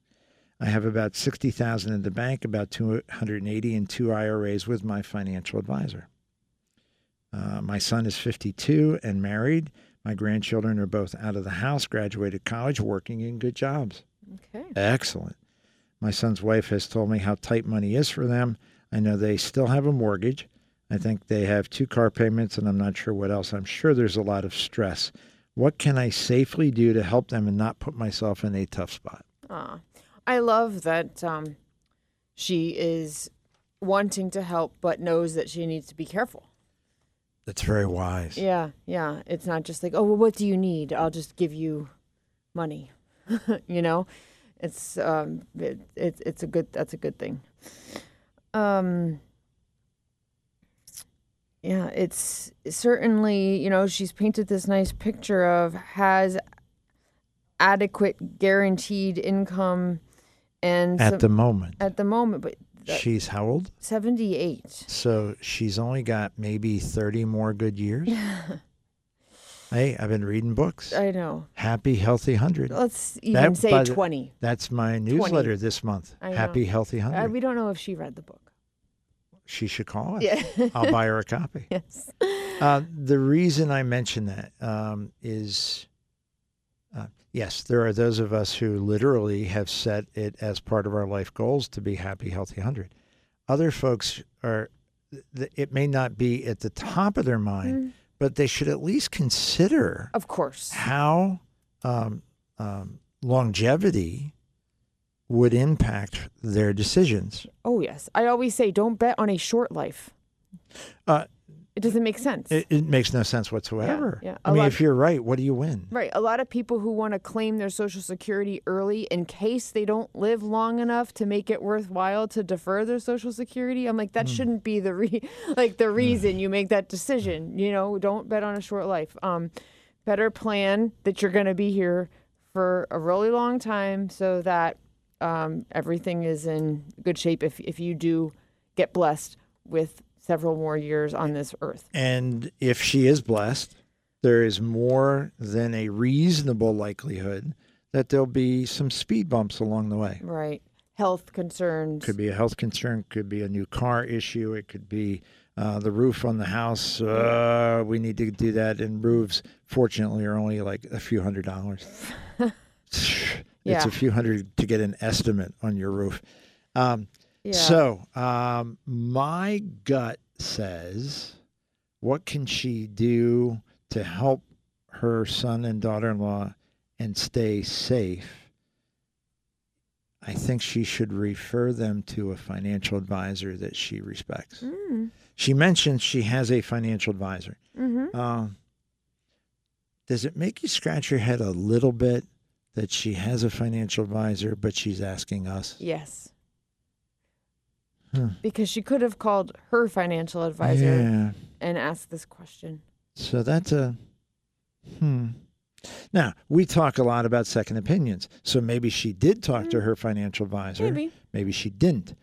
I have about 60,000 in the bank, about 280 in two IRAs with my financial advisor. Uh, my son is 52 and married. My grandchildren are both out of the house, graduated college, working in good jobs. Okay. Excellent. My son's wife has told me how tight money is for them. I know they still have a mortgage. I think they have two car payments, and I'm not sure what else. I'm sure there's a lot of stress. What can I safely do to help them and not put myself in a tough spot? Aw. I love that um, she is wanting to help, but knows that she needs to be careful. That's very wise. Yeah, yeah. It's not just like, oh, well, what do you need? I'll just give you money. you know, it's um, it, it, it's a good. That's a good thing. Um. Yeah, it's certainly you know she's painted this nice picture of has adequate guaranteed income and At some- the moment, at the moment, but that- she's how old? 78. So she's only got maybe 30 more good years. hey, I've been reading books. I know. Happy Healthy 100. Let's even That- say by the- 20. That's my newsletter this month. Happy Healthy Uh, 100. we don't know if she read the book. She should call us. Yeah. I'll buy her a copy. yes. Uh, the reason I mention that um, is, uh, yes, there are those of us who literally have set it as part of our life goals to be happy, healthy, hundred. Other folks are, it may not be at the top of their mind, Mm. but they should at least consider Of course. how um, um, longevity would impact their decisions. Oh, yes. I always say don't bet on a short life. Uh, It doesn't make sense. It, it makes no sense whatsoever. yeah. I A mean, if you're right, what do you win? Right. A lot of people who want to claim their Social Security early in case they don't live long enough to make it worthwhile to defer their Social Security. I'm like, that shouldn't be the re- like the reason you make that decision. You know, don't bet on a short life. Um, better plan that you're going to be here for a really long time so that um, everything is in good shape if if you do get blessed with several more years on this earth. And if she is blessed, there is more than a reasonable likelihood that there'll be some speed bumps along the way. Right. Health concerns. Could be a health concern, could be a new car issue, it could be uh, the roof on the house. Uh, we need to do that, and roofs, fortunately, are only like a few hundred dollars. it's a few hundred to get an estimate on your roof. Um, yeah. So, um, my gut says, what can she do to help her son and daughter in law and stay safe? I think she should refer them to a financial advisor that she respects. Mm, She mentions she has a financial advisor. hmm Um, does it make you scratch your head a little bit that she has a financial advisor, but she's asking us? Yes. Hmm. Because she could have called her financial advisor Yeah. and asked this question. So that's a hmm. Now we talk a lot about second opinions. So maybe she did talk to her financial advisor. Maybe. Maybe she didn't,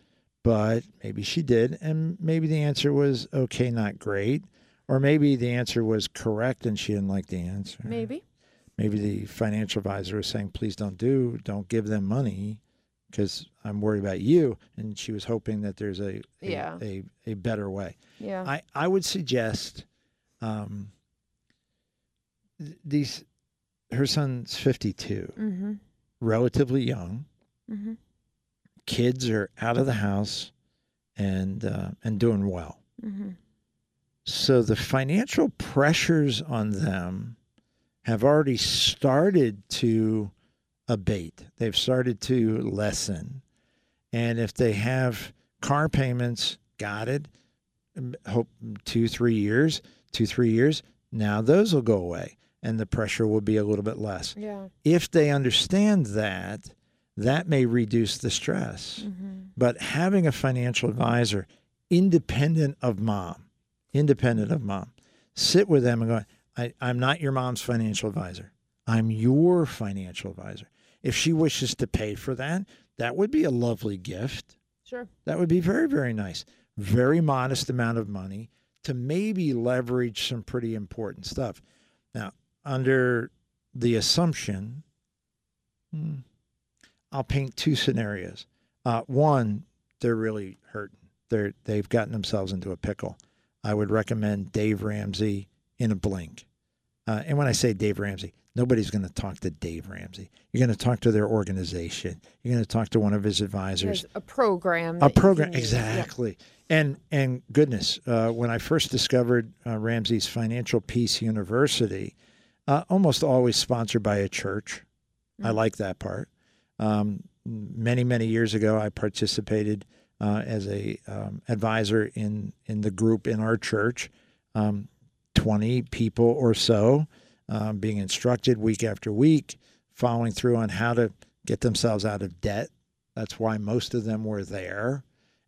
but maybe she did, and maybe the answer was okay, not great, or maybe the answer was correct and she didn't like the answer. Maybe. Maybe the financial advisor was saying, "Please don't do, don't give them money." Because I'm worried about you, and she was hoping that there's a a, Yeah. a, a better way. Yeah. I, I would suggest um, th- these her son's 52 mm-hmm. relatively young Mm-hmm. kids are out of the house and uh, and doing well Mm-hmm. so the financial pressures on them have already started to abate they've started to lessen and if they have car payments got it hope two three years two three years now those will go away and the pressure will be a little bit less Yeah. if they understand that that may reduce the stress Mm-hmm. but having a financial advisor independent of mom independent of mom sit with them and go I, i'm not your mom's financial advisor i'm your financial advisor if she wishes to pay for that that would be a lovely gift Sure. that would be very, very nice. Very modest amount of money to maybe leverage some pretty important stuff. Now, under the assumption, hmm, I'll paint two scenarios. Uh, one, they're really hurting. They're they've gotten themselves into a pickle. I would recommend Dave Ramsey in a blink. Uh, and when I say Dave Ramsey, nobody's going to talk to Dave Ramsey. You're going to talk to their organization. You're going to talk to one of his advisors There's a program. a program use. Yeah. exactly and and goodness uh, when i first discovered uh, ramsey's financial peace university uh, almost always sponsored by a church i Mm. like that part um, many many years ago i participated uh, as a um, advisor in in the group in our church um, 20 people or so um, being instructed week after week following through on how to get themselves out of debt that's why most of them were there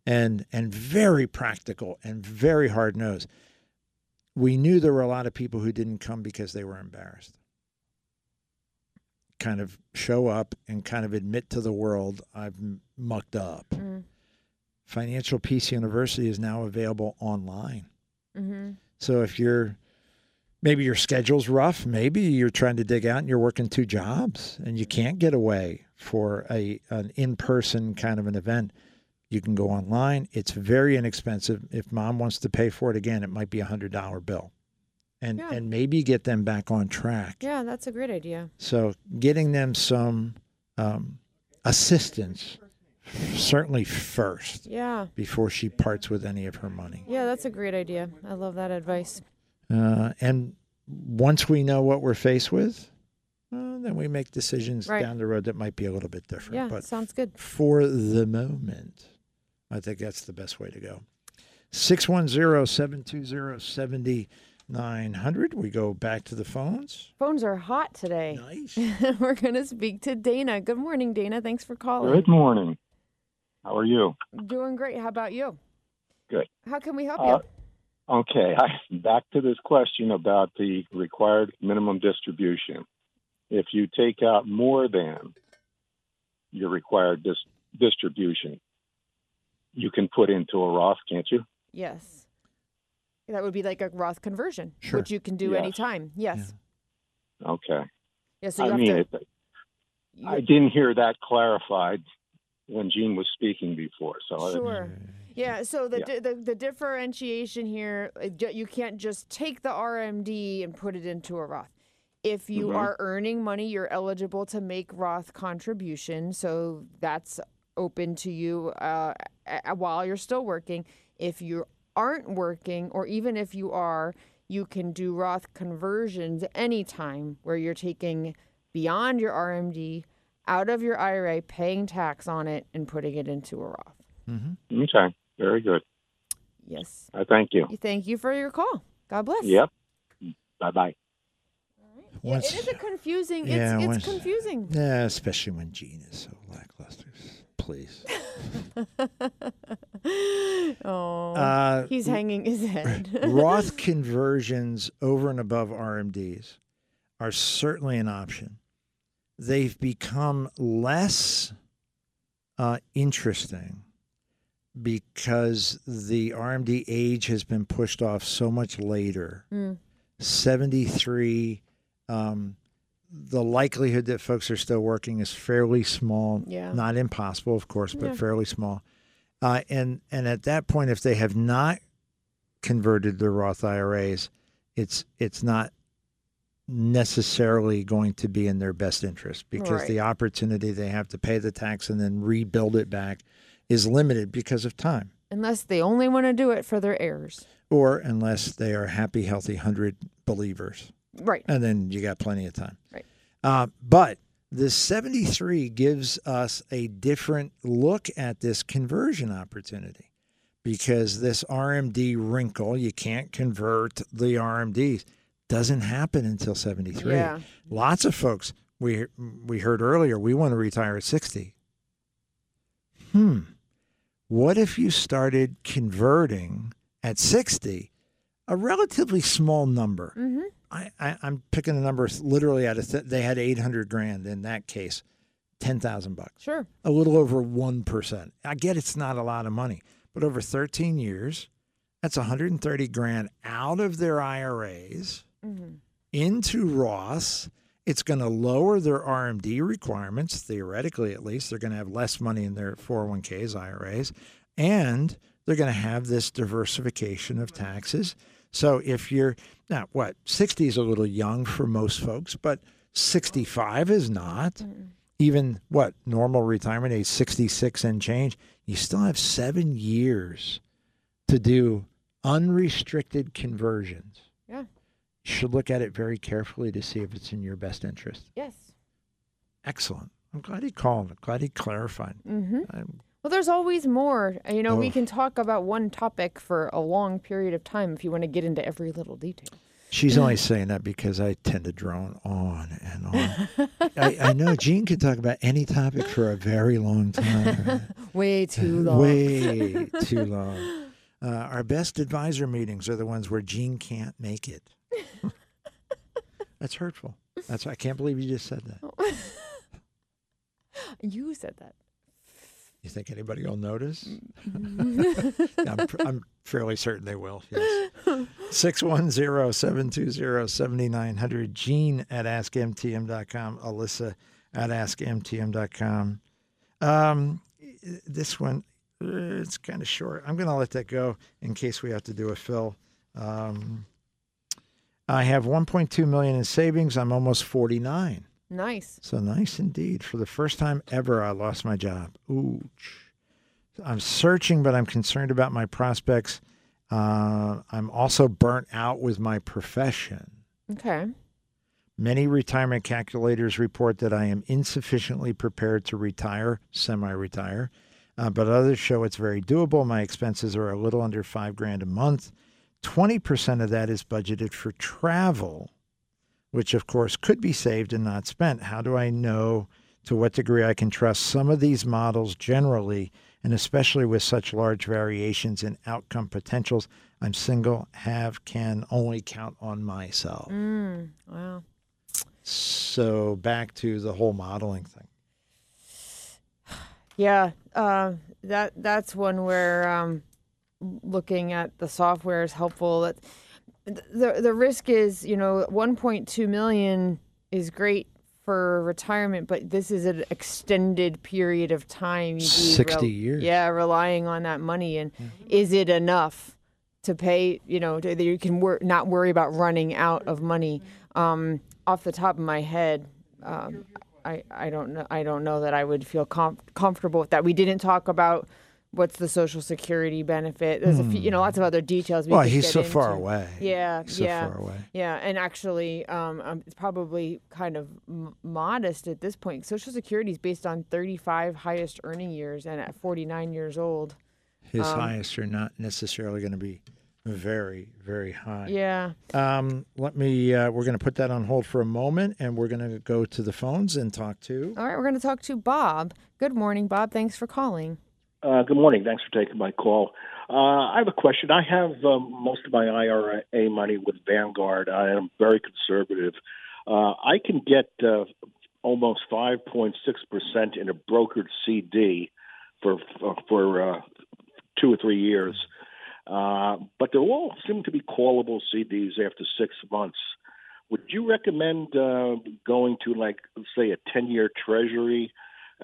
and and very practical and very hard nosed. We knew there were a lot of people who didn't come because they were embarrassed. Kind of show up and kind of admit to the world I've mucked up. Mm. Financial Peace University is now available online. hmm So if you're maybe your schedule's rough, maybe you're trying to dig out and you're working two jobs and you can't get away for a an in-person kind of an event, you can go online. It's very inexpensive. If mom wants to pay for it again, it might be a hundred dollar bill. And Yeah. and maybe get them back on track. Yeah, that's a great idea. So getting them some um, assistance certainly first Yeah. before she parts with any of her money. Yeah, that's a great idea. I love that advice. Uh, and once we know what we're faced with, uh, then we make decisions Right. down the road that might be a little bit different. Yeah, But sounds good. for the moment, I think that's the best way to go. 610 720 7900. We go back to the phones. Phones are hot today. Nice. We're going to speak to Dana. Good morning, Dana. Thanks for calling. Good morning. How are you? Doing great. How about you? Good. How can we help Uh, you? Okay, I, back to this question about the required minimum distribution. If you take out more than your required dis- distribution, you can put into a Roth, can't you? Yes. That would be like a Roth conversion, Sure. which you can do Yes. anytime. Yes. Okay. Yeah. so you I have mean, to. it, you- I didn't hear that clarified when Gene was speaking before. So Sure. Yeah. So the, Yeah. the the differentiation here, uh, you can't just take the RMD and put it into a Roth. If you Mhm. are earning money, you're eligible to make Roth contribution. So that's open to you uh, while you're still working. If you aren't working, or even if you are, you can do Roth conversions anytime where you're taking beyond your RMD out of your IRA, paying tax on it, and putting it into a Roth. Mm-hmm. okay, very good. Yes. I thank you. Thank you for your call. God bless. Yep. Bye bye. Yeah, it is a confusing. Yeah, it's, once- it's confusing. Yeah, especially when Gene is so lackluster. Please. oh, Uh, he's hanging his head. Roth conversions over and above RMDs are certainly an option. They've become less uh, interesting because the RMD age has been pushed off so much later. Mm. 73, um, the likelihood that folks are still working is fairly small. Yeah. Not impossible, of course, but Yeah. fairly small. Uh, and and at that point, if they have not converted their Roth IRAs, it's it's not necessarily going to be in their best interest because the opportunity they have to pay the tax and then rebuild it back is limited because of time, Unless they only want to do it for their heirs. or unless they are happy, healthy hundred believers, Right. and then you got plenty of time. Right. Uh, but the 73 gives us a different look at this conversion opportunity because this RMD wrinkle, you can't convert the RMDs, doesn't happen until 73. Yeah. Lots of folks, we, we heard earlier, we want to retire at 60. Hmm. What if you started converting at 60, a relatively small number? Mm-hmm. I, I I'm picking a number literally out of th- they had 800 grand in that case, 10,000 bucks, Sure. a little over 1%. I get it's not a lot of money, but over 13 years, that's 130 grand out of their IRAs Mm-hmm. into Roths. It's going to lower their RMD requirements, theoretically at least. They're going to have less money in their 401ks, IRAs, and they're going to have this diversification of taxes. So if you're now what 60 is a little young for most folks, but 65 is not. Even what normal retirement age 66 and change, you still have 7 years to do unrestricted conversions. Yeah. Should look at it very carefully to see if it's in your best interest. Yes. Excellent. I'm glad he called. I'm glad he clarified. Mm-hmm. Well, there's always more. You know, we Oh. can talk about one topic for a long period of time if you want to get into every little detail. she's only saying that because I tend to drone on and on. I, I know Gene could talk about any topic for a very long time. Way too long. Way too long. Uh, our best advisor meetings are the ones where Gene can't make it. That's hurtful. That's I can't believe you just said that. You said that. You think anybody will notice? I'm, I'm fairly certain they will. Yes. 610-720-7900. Gene at askmtm.com. Alyssa at askmtm.com. Um, this one, it's kind of short. I'm going to let that go in case we have to do a fill. Um, I have 1.2 million in savings. I'm almost 49. Nice. So nice indeed. For the first time ever, I lost my job. Ooh. I'm searching, but I'm concerned about my prospects. Uh, I'm also burnt out with my profession. Okay. Many retirement calculators report that I am insufficiently prepared to retire, semi retire, uh, but others show it's very doable. My expenses are a little under five grand a month. 20% of that is budgeted for travel, which of course could be saved and not spent. How do I know to what degree I can trust some of these models generally, and especially with such large variations in outcome potentials? I'm single, have, can only count on myself. Mm, wow. So back to the whole modeling thing. Yeah, uh, that that's one where um, looking at the software is helpful. That the the risk is, you know, 1.2 million is great for retirement, but this is an extended period of time. You'd be 60 years. Yeah, relying on that money, and is it enough to pay? You know, to, that you can wor- not worry about running out of money. Um, off the top of my head, um, I, I don't know. I don't know that I would feel com- comfortable with that. We didn't talk about what's the social security benefit. There's a few, you know, lots of other details. We Well, he's get so far away. Yeah, He's so yeah, far away. yeah. And actually, um, um, it's probably kind of m- modest at this point. Social Security is based on 35 highest earning years, and at 49 years old. His Um, highest are not necessarily going to be very, very high. Yeah. Um, let me. Uh, we're going to put that on hold for a moment, and we're going to go to the phones and talk to. All right, we're going to talk to Bob. Good morning, Bob. Thanks for calling. Uh, good morning. Thanks for taking my call. Uh, I have a question. I have um, most of my IRA money with Vanguard. I am very conservative. Uh, I can get uh, almost 5.6% in a brokered CD for for, for uh, two or three years. Uh, but they all seem to be callable CDs after six months. Would you recommend uh, going to, like, say, a 10 year treasury?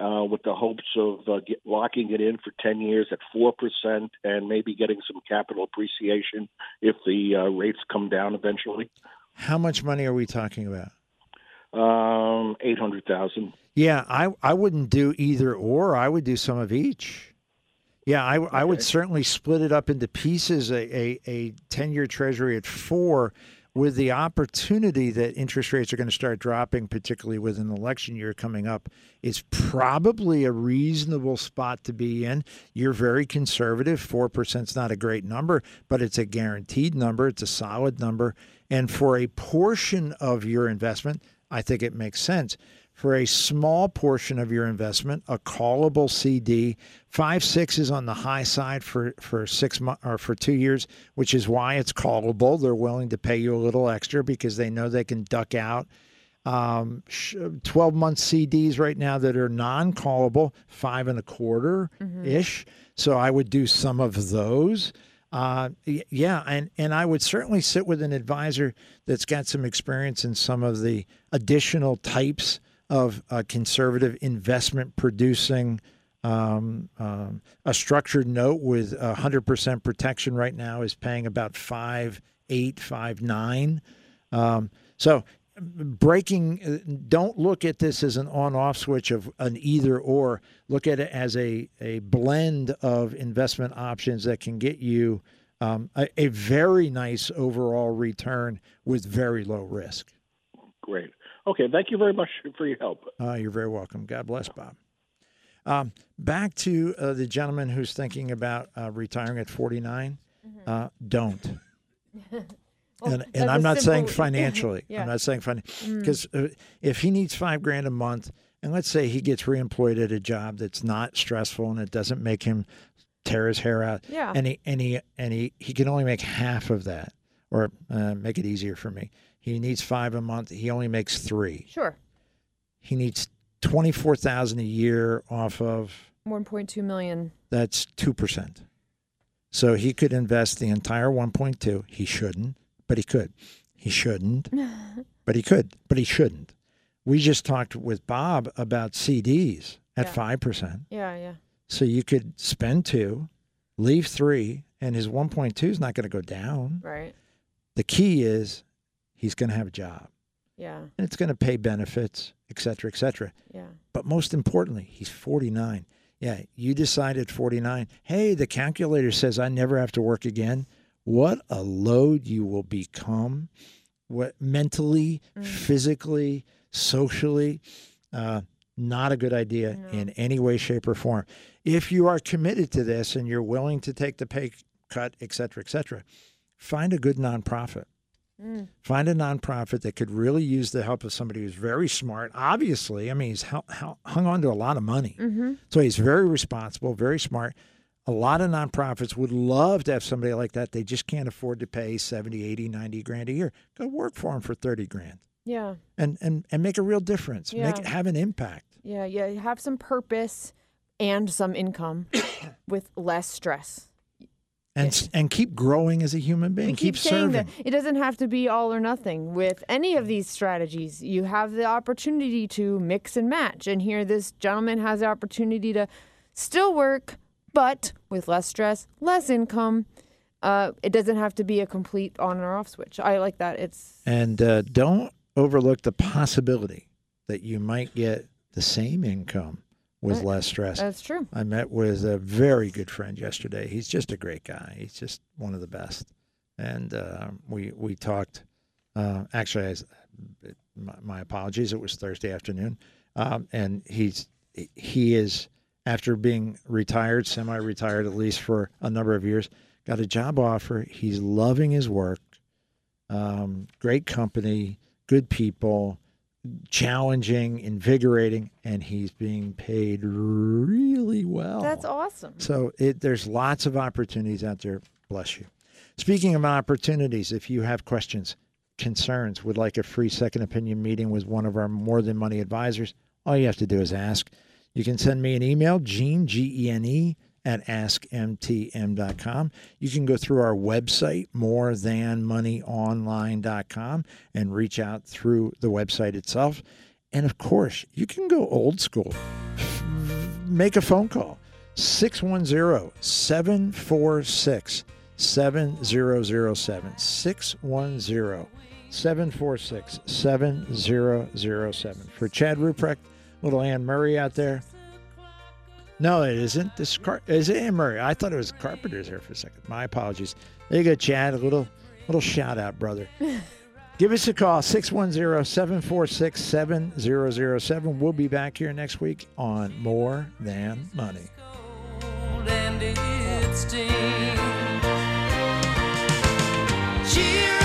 Uh, with the hopes of uh, get, locking it in for 10 years at 4% and maybe getting some capital appreciation if the uh, rates come down eventually. How much money are we talking about? Um, 800,000. Yeah, I I wouldn't do either or. I would do some of each. Yeah, I I would certainly split it up into pieces. A a, a ten year Treasury at four, with the opportunity that interest rates are going to start dropping, particularly with an election year coming up, is probably a reasonable spot to be in. You're very conservative. Four percent is not a great number, but it's a guaranteed number. It's a solid number, and for a portion of your investment, I think it makes sense for a small portion of your investment, a callable CD. Five six is on the high side for for six months or for two years, which is why it's callable. They're willing to pay you a little extra because they know they can duck out. Um, 12 month CDs right now that are non callable, five and a quarter ish. So I would do some of those. Uh, yeah, and, and I would certainly sit with an advisor that's got some experience in some of the additional types of conservative investment producing Um, um, a structured note with 100% protection right now is paying about five eight, five nine. Um, so breaking uh, don't look at this as an on off switch of an either or look at it as a, a blend of investment options that can get you um, a, a very nice overall return with very low risk Great. Okay, thank you very much for your help. uh, you're very welcome god bless bob um, back to uh, the gentleman who's thinking about uh, retiring at 49 uh, don't and, and I'm a not saying financially. Yeah. I'm not saying financially because uh, if he needs five grand a month, and let's say he gets reemployed at a job that's not stressful and it doesn't make him tear his hair out, Yeah. and he and he and he he can only make half of that, or uh, make it easier for me. He needs five a month. He only makes three. Sure. He needs twenty four thousand a year off of 1.2 million. that's 2%. So he could invest the entire 1.2. He shouldn't, but he could. He shouldn't, but he could, but he shouldn't. We just talked with Bob about CDs at Yeah. 5%. Yeah, yeah. So you could spend 2, leave 3, and his 1.2 is not going to go down. Right. The key is he's going to have a job Yeah. and it's going to pay benefits, et cetera, et cetera. Yeah. But most importantly, he's 49. Yeah, you decided 49. Hey, the calculator says I never have to work again. What a load you will become, what mentally, physically, socially. Uh, not a good idea No. in any way, shape, or form. If you are committed to this and you're willing to take the pay cut, et cetera, et cetera, find a good nonprofit. Mm. Find a nonprofit that could really use the help of somebody who's very smart. Obviously, I mean, he's hung on to a lot of money. Mm-hmm. So he's very responsible, very smart. A lot of nonprofits would love to have somebody like that. They just can't afford to pay 70, 80, 90 grand a year. Go work for them for 30 grand Yeah. and, and, and make a real difference. Make Yeah. have an impact. Yeah. Yeah. Have some purpose and some income with less stress. And, s and keep growing as a human being. We keep, saying serving. that it doesn't have to be all or nothing with any of these strategies. You have the opportunity to mix and match. And here, this gentleman has the opportunity to still work, but with less stress, less income. Uh, it doesn't have to be a complete on or off switch. I like that. It's And uh, don't overlook the possibility that you might get the same income with less stress. that's true. I met with a very good friend yesterday. He's just a great guy. He's just one of the best. And uh, we we talked. Uh, actually, I, s- my, my apologies. It was Thursday afternoon, um, and he's he is after being retired, semi-retired at least for a number of years, got a job offer. He's loving his work. Um, great company, good people, challenging, invigorating, and he's being paid really well. That's awesome. So it, there's lots of opportunities out there. Bless you. Speaking of opportunities, if you have questions, concerns, would like a free second opinion meeting with one of our More Than Money advisors, all you have to do is ask. You can send me an email, Gene, G E N E, at askmtm.com. You can go through our website, morethanmoneyonline.com, and reach out through the website itself. And of course, you can go old school. Make a phone call 610 746 7007. 610 746 7007. For Chad Ruprecht, little Anne Murray out there. No, it isn't. This is, Car- is it Anne Murray? I thought it was Carpenter's here for a second. My apologies. There you go, Chad. A little little shout out, brother. Give us a call, 610 746 7007. We'll be back here next week on More Than Money. and it. Cheer